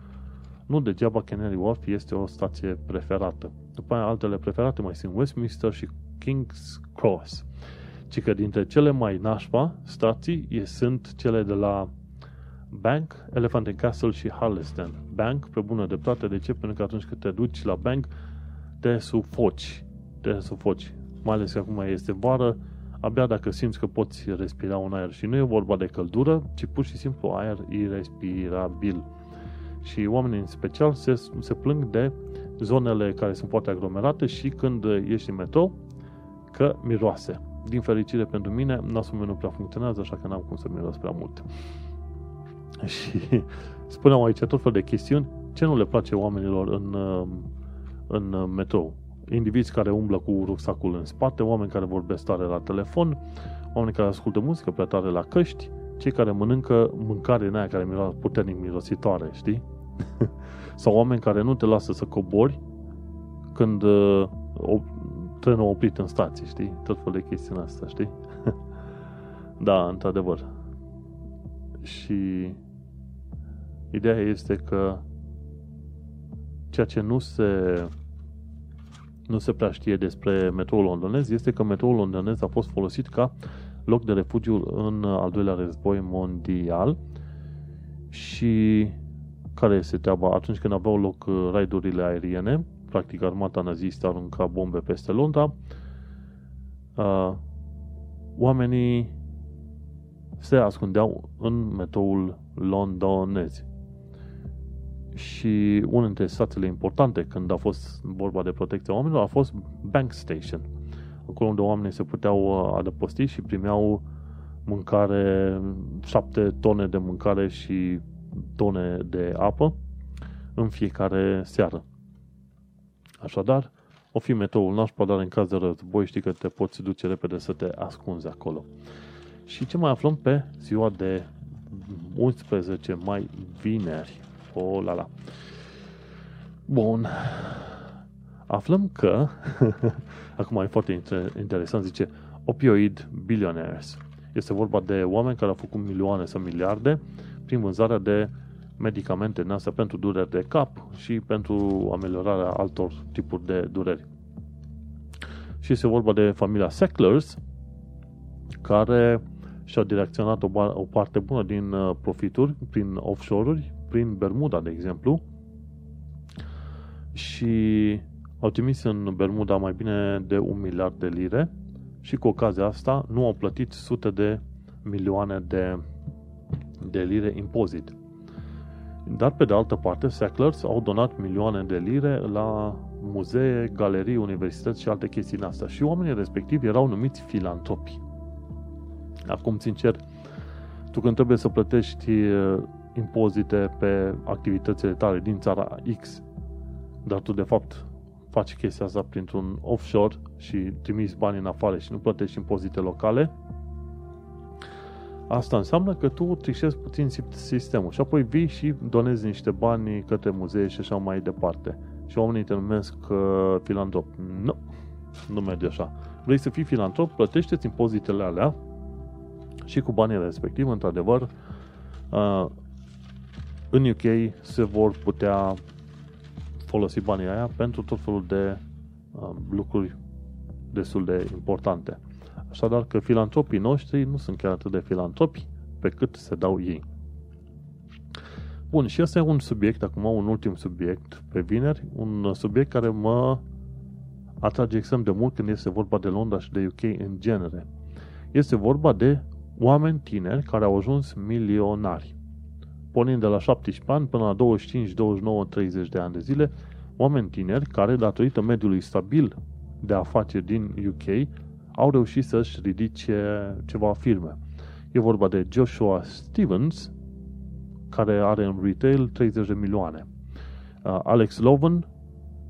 nu degeaba Canary Wharf este o stație preferată. După aia altele preferate mai sunt Westminster și King's Cross. Ci că dintre cele mai nașpa stații sunt cele de la Bank, Elephant and Castle și Harlesden. Bank, pe bună dreptate, de ce? Pentru că atunci când te duci la Bank, te sufoci te sufoci. Mai ales că acum este vară, abia dacă simți că poți respira un aer. Și nu e vorba de căldură, ci pur și simplu aer irrespirabil. Și oamenii în special se, se plâng de zonele care sunt foarte aglomerate și când ești în metrou, că miroase. Din fericire pentru mine, nasul meu nu prea funcționează, așa că n-am cum să miros prea mult. Și spuneam aici tot fel de chestiuni, ce nu le place oamenilor în, în metrou. Indivizi care umblă cu rucsacul în spate, oameni care vorbesc tare la telefon, oameni care ascultă muzică prea tare la căști, cei care mănâncă mâncare în aia care miroase puternic mirositoare, știi? Sau oameni care nu te lasă să cobori când uh, o, trenul oprit în stație, știi? Tot fel de chestiuni asta, știi? da, într-adevăr. Și ideea este că ceea ce nu se nu se prea știe despre metroul londonez este că metroul londonez a fost folosit ca loc de refugiu în al doilea război mondial și care este treaba? Atunci când aveau loc uh, raidurile aeriene, practic armata nazistă arunca bombe peste Londra, uh, oamenii se ascundeau în metroul londonez. Și unul dintre stațiile importante când a fost vorba de protecția oamenilor a fost Bank Station. Acolo unde oamenii se puteau uh, adăposti și primeau mâncare, șapte tone de mâncare și tone de apă în fiecare seară. Așadar, o fi metoul nașpa, dar în caz de război știi că te poți duce repede să te ascunzi acolo. Și ce mai aflăm pe ziua de 11 mai, vineri. O, oh, la la. Bun. Aflăm că, acum e foarte interesant, zice, opioid billionaires. Este vorba de oameni care au făcut milioane sau miliarde prin vânzarea de medicamente în astea pentru dureri de cap și pentru ameliorarea altor tipuri de dureri. Și este vorba de familia Sacklers, care și-au direcționat o, o parte bună din uh, profituri prin offshore-uri, prin Bermuda, de exemplu, și au trimis în Bermuda mai bine de un miliard de lire și cu ocazia asta nu au plătit sute de milioane de de lire impozit. Dar, pe de altă parte, Sacklers au donat milioane de lire la muzee, galerii, universități și alte chestii în astea. Și oamenii respectivi erau numiți filantropi. Acum, sincer, tu când trebuie să plătești uh, impozite pe activitățile tale din țara X, dar tu de fapt faci chestia asta printr-un offshore și trimiți bani în afară și nu plătești impozite locale, Asta înseamnă că tu trișezi puțin sistemul și apoi vii și donezi niște bani către muzee și așa mai departe. Și oamenii te numesc uh, filantrop. Nu, nu merge așa. Vrei să fii filantrop, plătește-ți impozitele alea și cu banii respectiv, într-adevăr, uh, în UK se vor putea folosi banii aia pentru tot felul de uh, lucruri destul de importante. Așadar că filantropii noștri nu sunt chiar atât de filantropi pe cât se dau ei. Bun, și ăsta e un subiect, acum un ultim subiect pe vineri, un subiect care mă atrage extrem de mult când este vorba de Londra și de UK în genere. Este vorba de oameni tineri care au ajuns milionari. Pornind de la 17 ani până la 25, 29, 30 de ani de zile, oameni tineri care, datorită mediului stabil de afaceri din UK, au reușit să-și ridice ceva firme. E vorba de Joshua Stevens, care are în retail 30 de milioane. Uh, Alex Loven,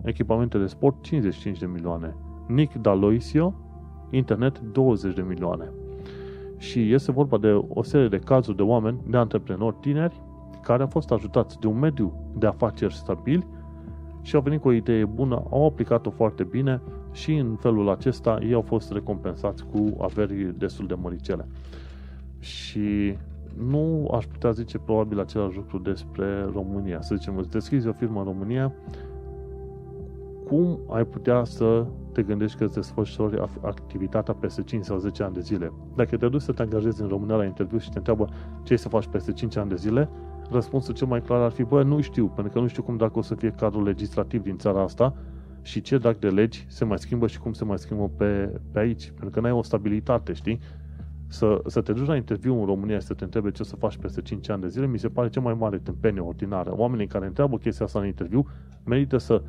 echipamente de sport 55 de milioane. Nick Daloisio, internet 20 de milioane. Și este vorba de o serie de cazuri de oameni, de antreprenori tineri, care au fost ajutați de un mediu de afaceri stabil și au venit cu o idee bună, au aplicat-o foarte bine și în felul acesta ei au fost recompensați cu averi destul de măricele. Și nu aș putea zice probabil același lucru despre România. Să zicem, îți deschizi o firmă în România, cum ai putea să te gândești că îți desfășori activitatea peste 5 sau 10 ani de zile? Dacă te duci să te angajezi în România la interviu și te întreabă ce ai să faci peste 5 ani de zile, răspunsul cel mai clar ar fi, bă, nu știu, pentru că nu știu cum dacă o să fie cadrul legislativ din țara asta și ce drag de legi se mai schimbă și cum se mai schimbă pe, pe aici. Pentru că n-ai o stabilitate, știi? Să, să te duci la interviu în România și să te întrebe ce o să faci peste 5 ani de zile, mi se pare cea mai mare tâmpenie ordinară. Oamenii care întreabă chestia asta în interviu merită să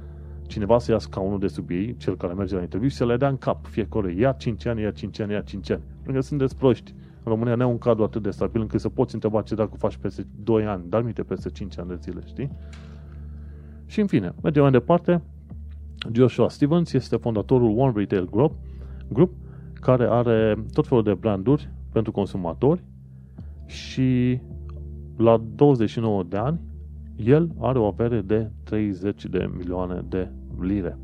cineva să ia scaunul de sub ei, cel care merge la interviu, și să le dea în cap fiecare. Ia 5 ani, ia 5 ani, ia 5 ani. Pentru că sunt desproști. În România nu au un cadru atât de stabil încât să poți întreba ce dacă faci peste 2 ani, dar minte peste 5 ani de zile, știi? Și în fine, mergem mai departe. Joshua Stevens este fondatorul One Retail Group, Group care are tot felul de branduri pentru consumatori și la 29 de ani el are o avere de 30 de milioane de lire.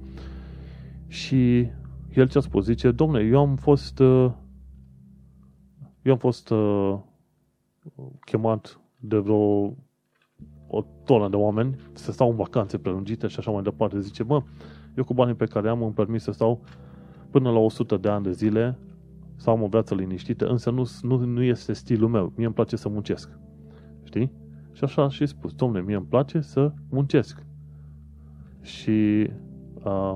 Și el ce a spus? Zice, domne, eu am fost uh, eu am fost uh, chemat de vreo o tonă de oameni să stau în vacanțe prelungite și așa mai departe. Zice, bă, eu cu banii pe care am îmi permis să stau până la 100 de ani de zile să am o viață liniștită, însă nu, nu, nu este stilul meu. Mie îmi place să muncesc. Știi? Și așa și spus, domne, mie îmi place să muncesc. Și uh,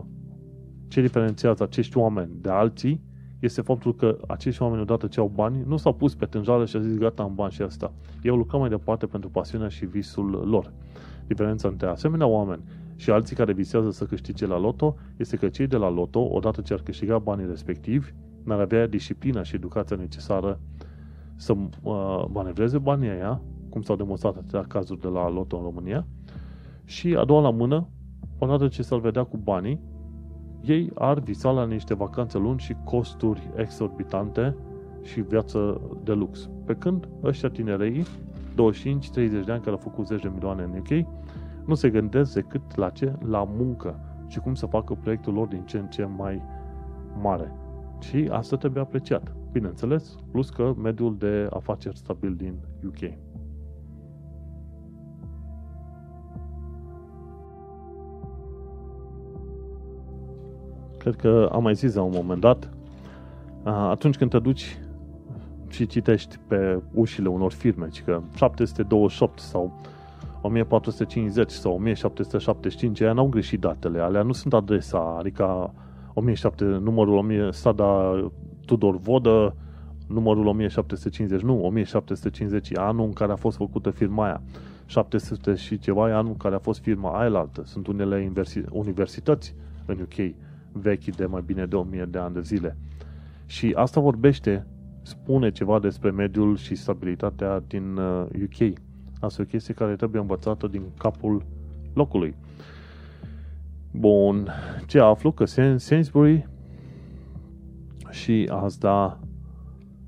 ce diferențiază acești oameni de alții este faptul că acești oameni, odată ce au bani, nu s-au pus pe tânjală și au zis, gata, am bani și asta. Ei au lucrat mai departe pentru pasiunea și visul lor. Diferența între asemenea oameni și alții care visează să câștige la loto este că cei de la loto, odată ce ar câștiga banii respectivi, n-ar avea disciplina și educația necesară să uh, manevreze banii aia, cum s-au demonstrat atâtea cazuri de la loto în România, și a doua la mână, odată ce s-ar vedea cu banii, ei ar visa la niște vacanțe lungi și costuri exorbitante și viață de lux. Pe când ăștia tinerei, 25-30 de ani care au făcut 10 de milioane în UK, nu se gândesc decât la ce? La muncă și cum să facă proiectul lor din ce în ce mai mare. Și asta trebuie apreciat. Bineînțeles, plus că mediul de afaceri stabil din UK. Cred că am mai zis la un moment dat, atunci când te duci și citești pe ușile unor firme, că 728 sau 1450 sau 1775, aia n-au greșit datele, alea nu sunt adresa, adică 1700, numărul 1000, Sada Tudor Vodă, numărul 1750, nu, 1750 e anul în care a fost făcută firma aia. 700 și ceva e anul în care a fost firma aia altă. Sunt unele universități în UK vechi de mai bine de 1000 de ani de zile. Și asta vorbește, spune ceva despre mediul și stabilitatea din UK. Uh, asta e o chestie care trebuie învățată din capul locului. Bun, ce aflu? Că Sainsbury și asta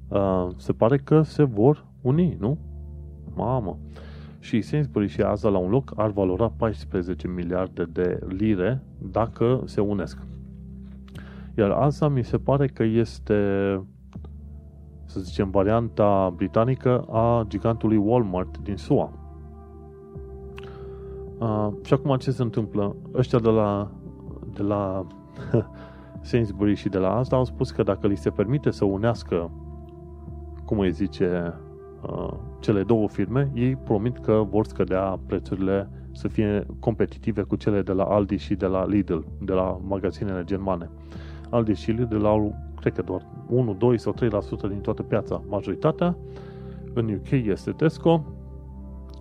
uh, se pare că se vor uni, nu? Mamă! Și Sainsbury și Asda la un loc ar valora 14 miliarde de lire dacă se unesc. Iar asta mi se pare că este, să zicem, varianta britanică a gigantului Walmart din SUA. Uh, și acum ce se întâmplă? Ăștia de la, de la Sainsbury și de la asta au spus că dacă li se permite să unească, cum îi zice, uh, cele două firme, ei promit că vor scădea prețurile să fie competitive cu cele de la Aldi și de la Lidl, de la magazinele germane. Aldi și Lidl au, cred că doar 1, 2 sau 3% din toată piața. Majoritatea în UK este Tesco,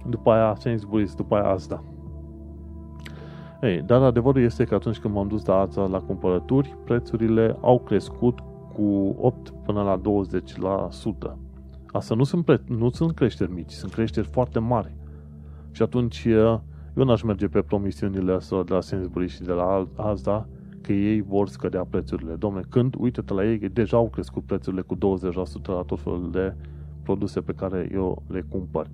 după aia Sainsbury's, după aia Asda. Ei, dar adevărul este că atunci când m-am dus la Asda la cumpărături, prețurile au crescut cu 8 până la 20%. Asta nu sunt, pre- nu sunt creșteri mici, sunt creșteri foarte mari. Și atunci eu n-aș merge pe promisiunile astea de la Sainsbury și de la Asda, că ei vor scădea prețurile. Domne, când uite-te la ei, deja au crescut prețurile cu 20% la tot felul de produse pe care eu le cumpăr.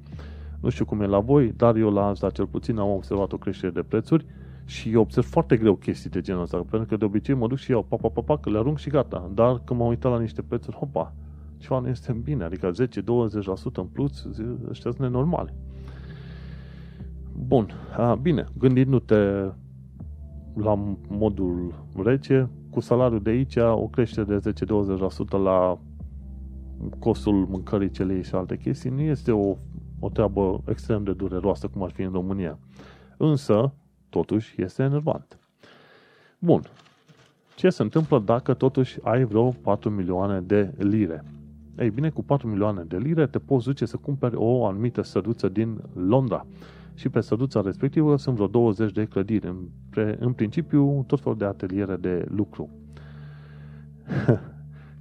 Nu știu cum e la voi, dar eu la asta cel puțin am observat o creștere de prețuri și eu observ foarte greu chestii de genul ăsta, pentru că de obicei mă duc și iau pa, pa, pa, pa, că le arunc și gata. Dar când m-am uitat la niște prețuri, hopa, ceva nu este bine, adică 10-20% în plus, ăștia sunt nenormale. Bun, a, bine, gândindu-te la modul rece, cu salariul de aici, o creștere de 10-20% la costul mâncării celei și alte chestii nu este o, o treabă extrem de dureroasă cum ar fi în România. Însă, totuși, este enervant. Bun. Ce se întâmplă dacă totuși ai vreo 4 milioane de lire? Ei bine, cu 4 milioane de lire te poți duce să cumperi o anumită săduță din Londra. Și pe săduța respectivă sunt vreo 20 de clădiri. În, pre, în principiu, tot felul de ateliere de lucru.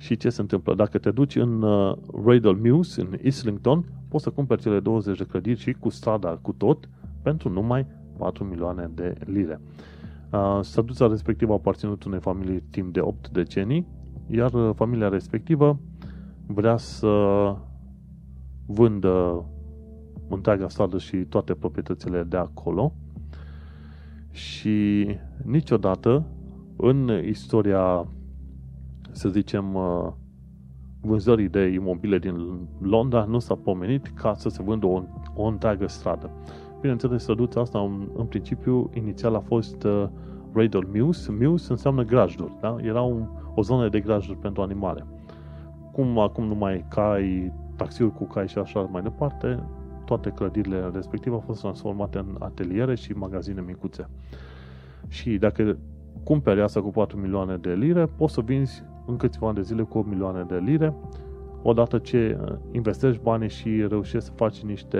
și ce se întâmplă? Dacă te duci în uh, Radle Mews, în Islington, poți să cumperi cele 20 de clădiri și cu strada, cu tot, pentru numai 4 milioane de lire. Uh, săduța respectivă a aparținut unei familii timp de 8 decenii, iar uh, familia respectivă vrea să vândă întreaga stradă și toate proprietățile de acolo și niciodată în istoria, să zicem, uh, vânzării de imobile din Londra nu s-a pomenit ca să se vândă o, o întreagă stradă. Bineînțeles, săduța asta, în, în principiu, inițial a fost uh, Radle Mews. Mews înseamnă grajduri, da? Era un, o zonă de grajduri pentru animale. Cum acum nu mai cai, taxiuri cu cai și așa mai departe, toate clădirile respective au fost transformate în ateliere și magazine micuțe. Și dacă cumperi asta cu 4 milioane de lire, poți să vinzi în câțiva ani de zile cu 8 milioane de lire, odată ce uh, investești banii și reușești să faci niște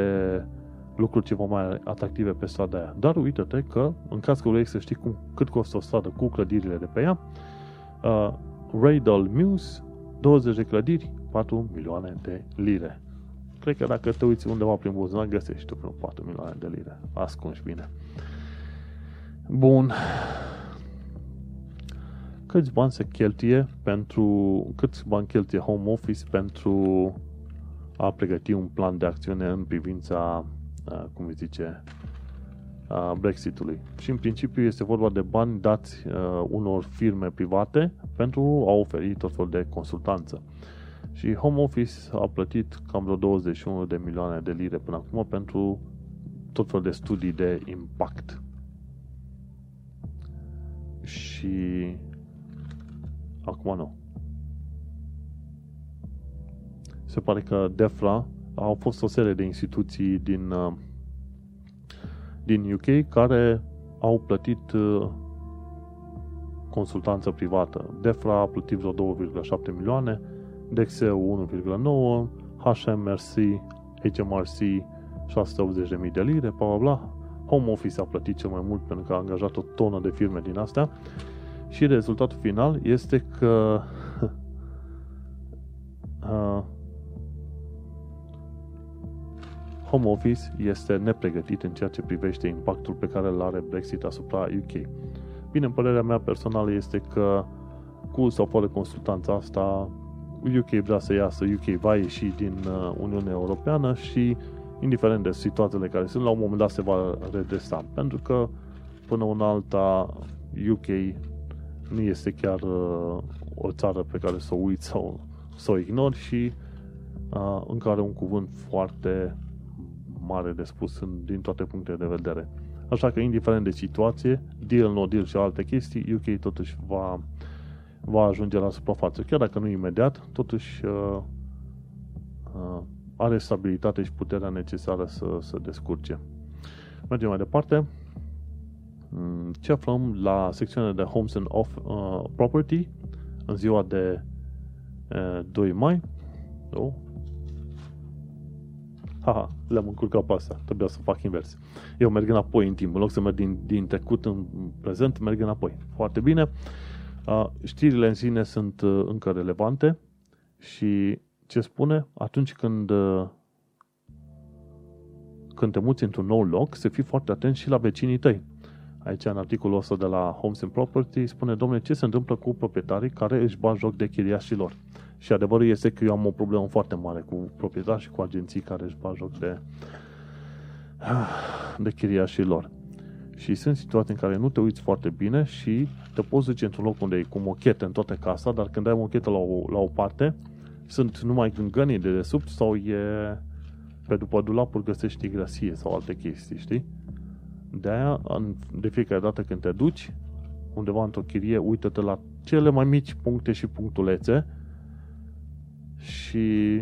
lucruri ceva mai atractive pe strada aia. Dar uite-te că, în caz că vrei să știi cum, cât costă o stradă cu clădirile de pe ea, uh, Radal Muse, 20 de clădiri, 4 milioane de lire. Cred că dacă te uiți undeva prin buzunar, găsești tu vreo 4 milioane de lire. Ascunși bine. Bun. Câți bani se cheltuie pentru... Câți bani cheltuie home office pentru a pregăti un plan de acțiune în privința, cum îi zice, Brexitului. Și în principiu este vorba de bani dați unor firme private pentru a oferi tot felul de consultanță. Și Home Office a plătit cam vreo 21 de milioane de lire până acum pentru tot felul de studii de impact. Și acum nu. Se pare că DEFRA au fost o serie de instituții din, uh, din UK care au plătit uh, consultanță privată. DEFRA a plătit vreo 2,7 milioane, DXE 1,9, HMRC, HMRC 680.000 de lire, bla bla bla. Home Office a plătit cel mai mult pentru că a angajat o tonă de firme din astea și rezultatul final este că uh, Home Office este nepregătit în ceea ce privește impactul pe care îl are Brexit asupra UK. Bine, părerea mea personală este că cu sau fără consultanța asta, UK vrea să iasă, UK va ieși din uh, Uniunea Europeană și indiferent de situațiile care sunt, la un moment dat se va redresa. Pentru că până una alta UK nu este chiar uh, o țară pe care să o uiți sau să o ignori și uh, încă are un cuvânt foarte mare de spus în, din toate punctele de vedere. Așa că, indiferent de situație, deal, no deal și alte chestii, UK totuși va va ajunge la suprafață. Chiar dacă nu imediat, totuși uh, uh, are stabilitate și puterea necesară să, să descurce. Mergem mai departe. Mm, ce aflăm la secțiunea de Homes and of, uh, Property în ziua de uh, 2 mai? Oh. Haha, le-am încurcat pe asta. Trebuia să fac invers. Eu merg înapoi în timp. În loc să merg din, din trecut în prezent, merg înapoi. Foarte bine. Uh, Știrile în sine sunt uh, încă relevante și ce spune? Atunci când, uh, când te muți într-un nou loc, să fii foarte atent și la vecinii tăi. Aici, în articolul ăsta de la Homes and Property, spune, domnule, ce se întâmplă cu proprietarii care își bat joc de chiriașilor. Și adevărul este că eu am o problemă foarte mare cu proprietari și cu agenții care își bat joc de, de chiriașilor. Și sunt situații în care nu te uiți foarte bine și te poți duce într-un loc unde e cu mochete în toată casa, dar când ai mochetă la o, la o parte, sunt numai gângănii de desubt sau e pe după dulapuri găsești grasie sau alte chestii, știi? De aia, de fiecare dată când te duci undeva într-o chirie, uită-te la cele mai mici puncte și punctulețe și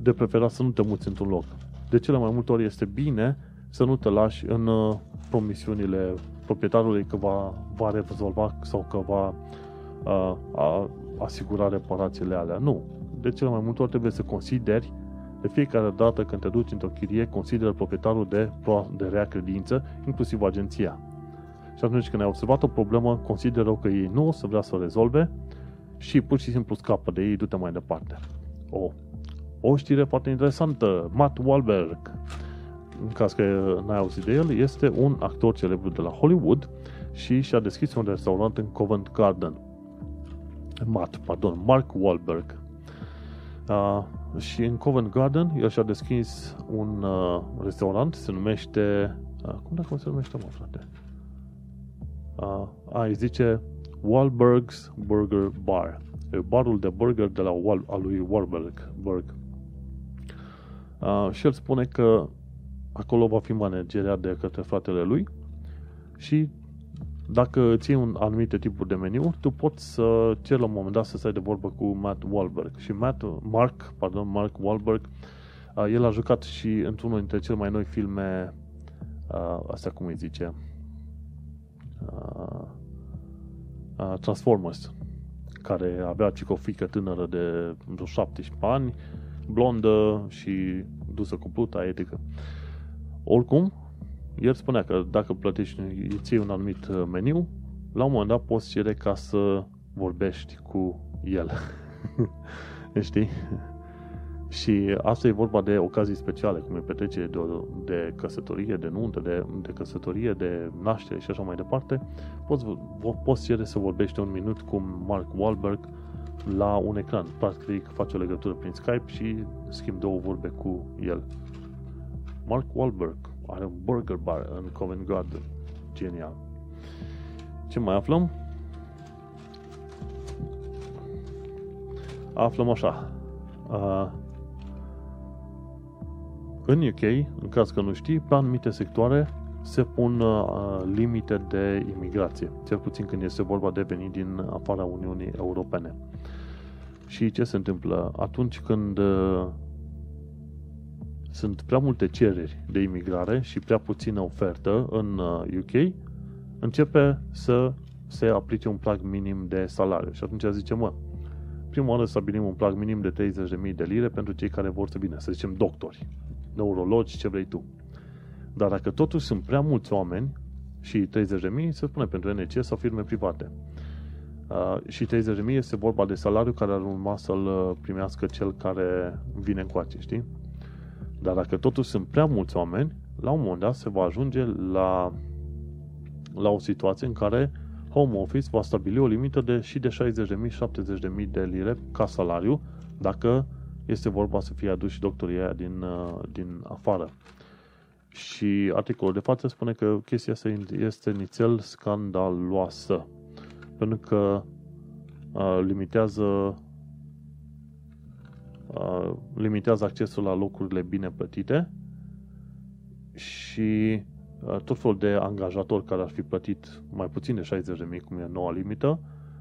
de preferat să nu te muți într-un loc. De cele mai multe ori este bine să nu te lași în uh, promisiunile proprietarului că va, va rezolva sau că va uh, a, asigura reparațiile alea. Nu. De cel mai multe ori trebuie să consideri de fiecare dată când te duci într-o chirie, consideră proprietarul de, de rea credință, inclusiv agenția. Și atunci când ai observat o problemă, consideră că ei nu o să vrea să o rezolve și pur și simplu scapă de ei, du-te mai departe. O, o știre foarte interesantă, Matt Wahlberg, în caz că n-ai auzit de el, este un actor celebru de la Hollywood și și-a deschis un restaurant în Covent Garden. Matt, pardon, Mark Wahlberg. Uh, și în Covent Garden el și-a deschis un uh, restaurant, se numește... Uh, cum dacă se numește, mă, frate? Uh, a, îi zice Wahlberg's Burger Bar. E barul de burger de la Wal, a lui Wahlberg. Burg. Uh, și el spune că acolo va fi managerea de către fratele lui și dacă îți iei un anumite tipuri de meniu, tu poți să ceri la un moment dat să stai de vorbă cu Matt Wahlberg. Și Matt, Mark, pardon, Mark Wahlberg, uh, el a jucat și într-unul dintre cele mai noi filme, uh, astea cum îi zice, uh, uh, Transformers, care avea cică o fică tânără de vreo 17 ani, blondă și dusă cu pluta etică. Oricum, el spunea că dacă plătești, îți iei un anumit uh, meniu, la un moment dat poți cere ca să vorbești cu el. Știi? Și asta e vorba de ocazii speciale, cum e petrecere de, de căsătorie, de nuntă, de, de căsătorie, de naștere și așa mai departe. Poți, poți cere să vorbești un minut cu Mark Wahlberg la un ecran. Practic, faci o legătură prin Skype și schimbi două vorbe cu el. Mark Wahlberg are un burger bar în Covent Garden. Genial. Ce mai aflăm? Aflăm așa. Uh, în UK, în caz că nu știi, pe anumite sectoare se pun uh, limite de imigrație, cel puțin când este vorba de venit din afara Uniunii Europene. Și ce se întâmplă? Atunci când uh, sunt prea multe cereri de imigrare și prea puțină ofertă în UK, uh, începe să se aplice un prag minim de salariu. Și atunci zice, mă, prima oară stabilim un prag minim de 30.000 de lire pentru cei care vor să vină, să zicem doctori, neurologi, ce vrei tu. Dar dacă totuși sunt prea mulți oameni și 30.000 se spune pentru NC sau firme private. Uh, și 30.000 este vorba de salariu care ar urma să-l uh, primească cel care vine încoace, știi? Dar dacă totuși sunt prea mulți oameni, la un moment dat se va ajunge la, la o situație în care Home Office va stabili o limită de și de 60.000-70.000 de lire ca salariu dacă este vorba să fie aduși doctorii aia din, uh, din afară. Și articolul de față spune că chestia asta este nițel scandaloasă. Pentru că uh, limitează uh, limitează accesul la locurile bine plătite și uh, tot felul de angajatori care ar fi plătit mai puțin de 60.000, cum e noua limită,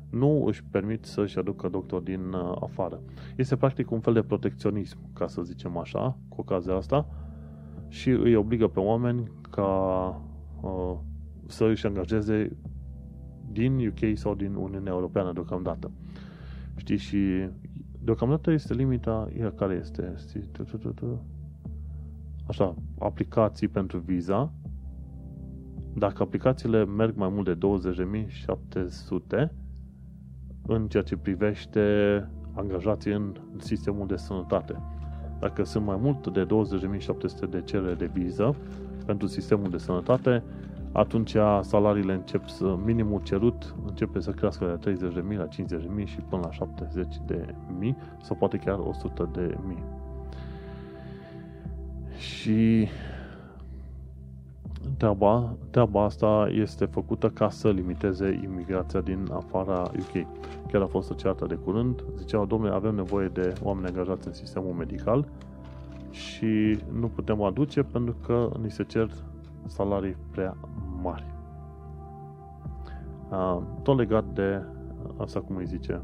nu își permit să-și aducă doctor din uh, afară. Este practic un fel de protecționism, ca să zicem așa, cu ocazia asta, și îi obligă pe oameni ca uh, să își angajeze din UK sau din Uniunea Europeană deocamdată. Știi, și deocamdată este limita, ea care este? Așa, aplicații pentru viza. Dacă aplicațiile merg mai mult de 20.700 în ceea ce privește angajații în sistemul de sănătate. Dacă sunt mai mult de 20.700 de cereri de viză pentru sistemul de sănătate, atunci salariile încep să, minimul cerut începe să crească de 30.000 la 50.000 și până la 70.000 sau poate chiar 100.000. Și treaba, treaba asta este făcută ca să limiteze imigrația din afara UK. Chiar a fost o ceartă de curând, ziceau, domnule, avem nevoie de oameni angajați în sistemul medical și nu putem aduce pentru că ni se cer salarii prea mari. Uh, tot legat de asta cum îi zice,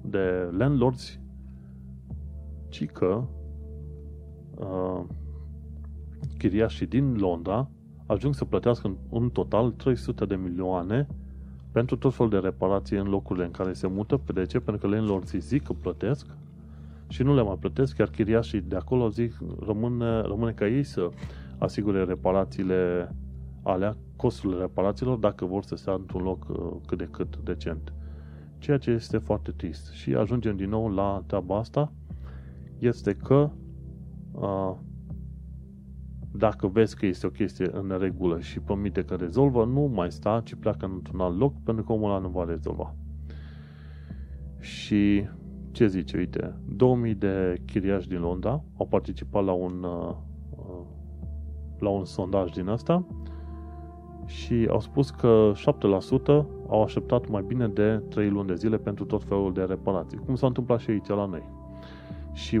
de landlords, ci că uh, chiriașii din Londra ajung să plătească în total 300 de milioane pentru tot felul de reparații în locurile în care se mută. Pe de ce? Pentru că landlord zic că plătesc și nu le mai plătesc, chiar chiriașii de acolo zic, rămâne, rămâne ca ei să asigure reparațiile alea, costurile reparațiilor, dacă vor să stea într-un loc uh, cât de cât decent. Ceea ce este foarte trist. Și ajungem din nou la treaba asta, este că uh, dacă vezi că este o chestie în regulă și promite că rezolvă, nu mai sta, ci pleacă într-un alt loc, pentru că omul ăla nu va rezolva. Și ce zice, uite, 2000 de chiriași din Londra au participat la un, uh, uh, la un sondaj din asta și au spus că 7% au așteptat mai bine de 3 luni de zile pentru tot felul de reparații, cum s-a întâmplat și aici la noi. Și 11%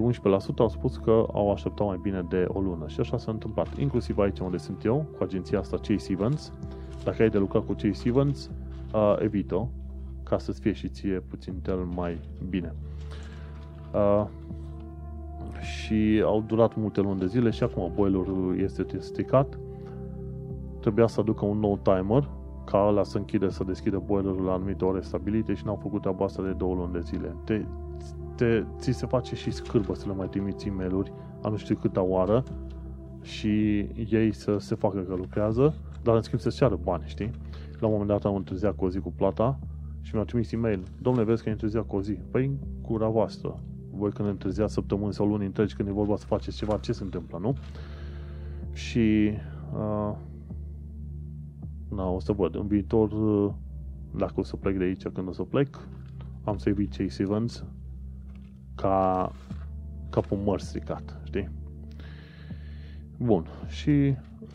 au spus că au așteptat mai bine de o lună. Și așa s-a întâmplat. Inclusiv aici unde sunt eu, cu agenția asta Chase Evans. Dacă ai de lucrat cu Chase Evans, uh, evito ca să-ți fie și ție puțin tel mai bine. Uh, și au durat multe luni de zile și acum boilerul este stricat. Trebuia să aducă un nou timer ca ăla să închide, să deschidă boilerul la anumite ore stabilite și n-au făcut treaba asta de două luni de zile. Te, te, ți se face și scârbă să le mai trimiți e mail a nu știu câta oară și ei să se facă că lucrează, dar în schimb să-ți ceară bani, știi? La un moment dat am întârziat cu o zi cu plata și mi-au trimis e-mail. Domnule, vezi că ai întârziat cu o zi. Păi, cura voastră voi când întârziați săptămâni sau luni întregi când e vorba să faceți ceva, ce se întâmplă, nu? Și uh, na, o să văd. În viitor, uh, dacă o să plec de aici, când o să plec, am să evit cei Evans ca capul măr stricat, știi? Bun. Și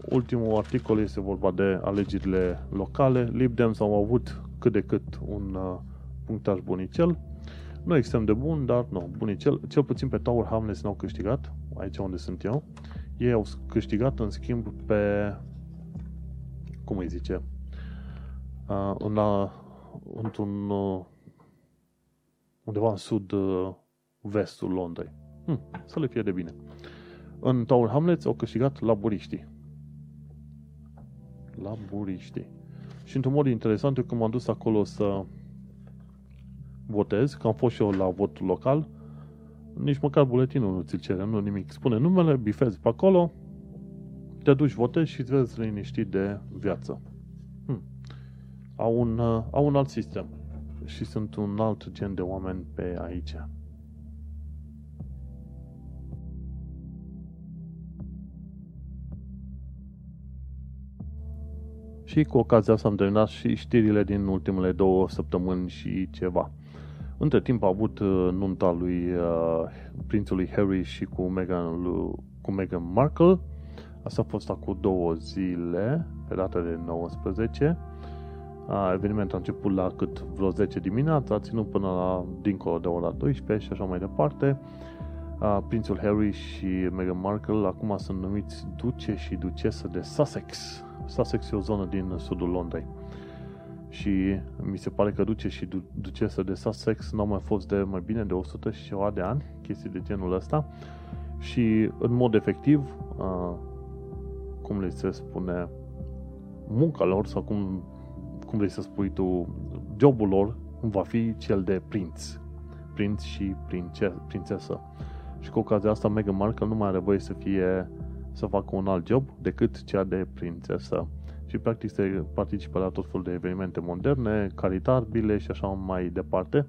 ultimul articol este vorba de alegerile locale. Lib Dems au avut cât de cât un uh, punctaj bunicel nu extrem de bun, dar nu, bunii. Cel, cel puțin pe Tower Hamlets n-au câștigat, aici unde sunt eu. Ei au câștigat în schimb pe, cum îi zice, uh, în la, într-un, uh, undeva în sud-vestul uh, Londrei. Hm, să le fie de bine. În Tower Hamlets au câștigat laburiștii. Laburiștii. Și într-un mod interesant, eu când m-am dus acolo să votez, că am fost și eu la votul local, nici măcar buletinul nu ți-l cere, nu nimic. Spune numele, bifezi pe acolo, te duci, votezi și îți vezi liniștit de viață. Hm. Au, un, uh, au un alt sistem și sunt un alt gen de oameni pe aici. Și cu ocazia asta am terminat și știrile din ultimele două săptămâni și ceva. Între timp a avut uh, nunta lui uh, prințului Harry și cu Meghan, cu Meghan Markle. Asta a fost acum două zile, pe data de 19. Uh, evenimentul a început la cât vreo 10 dimineața, a ținut până la dincolo de ora 12 și așa mai departe. Uh, prințul Harry și Meghan Markle acum sunt numiți duce și ducesă de Sussex. Sussex e o zonă din sudul Londrei și mi se pare că duce și ducesă de Sussex nu au mai fost de mai bine de 100 și ceva de ani, chestii de genul ăsta. Și în mod efectiv uh, cum le se spune munca lor sau cum, cum le să spui tu jobul lor va fi cel de prinț prinț și prince, prințesă. Și cu ocazia asta Meghan Markle nu mai are voie să fie să facă un alt job decât cea de prințesă și practic se participă la tot felul de evenimente moderne, caritabile și așa mai departe,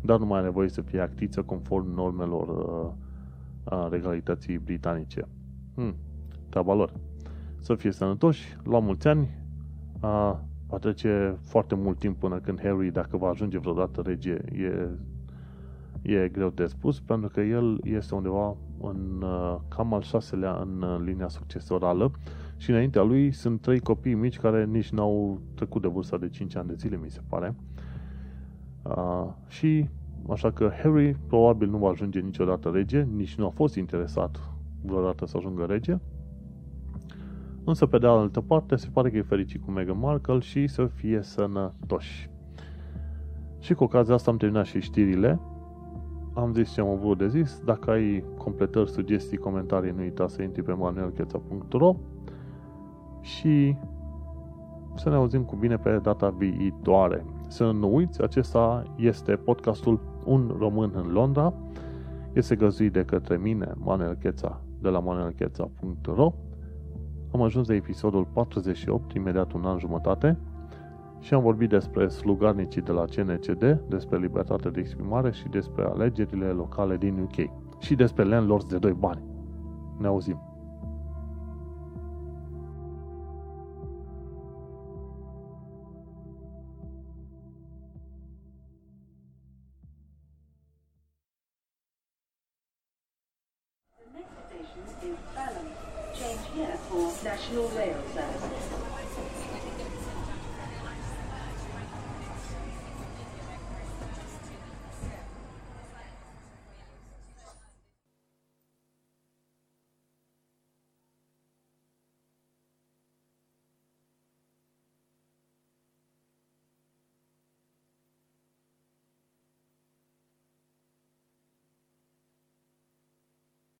dar nu mai are nevoie să fie actiță conform normelor uh, a regalității britanice. Hmm, treaba lor. Să fie sănătoși, la mulți ani, a, va trece foarte mult timp până când Harry, dacă va ajunge vreodată rege, e, e greu de spus, pentru că el este undeva în uh, cam al șaselea în uh, linia succesorală și înaintea lui sunt trei copii mici care nici n-au trecut de vârsta de 5 ani de zile, mi se pare. Uh, și așa că Harry probabil nu va ajunge niciodată rege, nici nu a fost interesat vreodată să ajungă rege. Însă, pe de altă parte, se pare că e fericit cu Meghan Markle și să fie sănătoși. Și cu ocazia asta am terminat și știrile. Am zis ce am avut de zis. Dacă ai completări, sugestii, comentarii, nu uita să intri pe manuelcheța.ro și să ne auzim cu bine pe data viitoare. Să nu uiți, acesta este podcastul Un Român în Londra. Este găzuit de către mine, Manuel Cheța, de la manuelcheța.ro. Am ajuns de episodul 48, imediat un an jumătate, și am vorbit despre slugarnicii de la CNCD, despre libertatea de exprimare și despre alegerile locale din UK. Și despre landlords de doi bani. Ne auzim!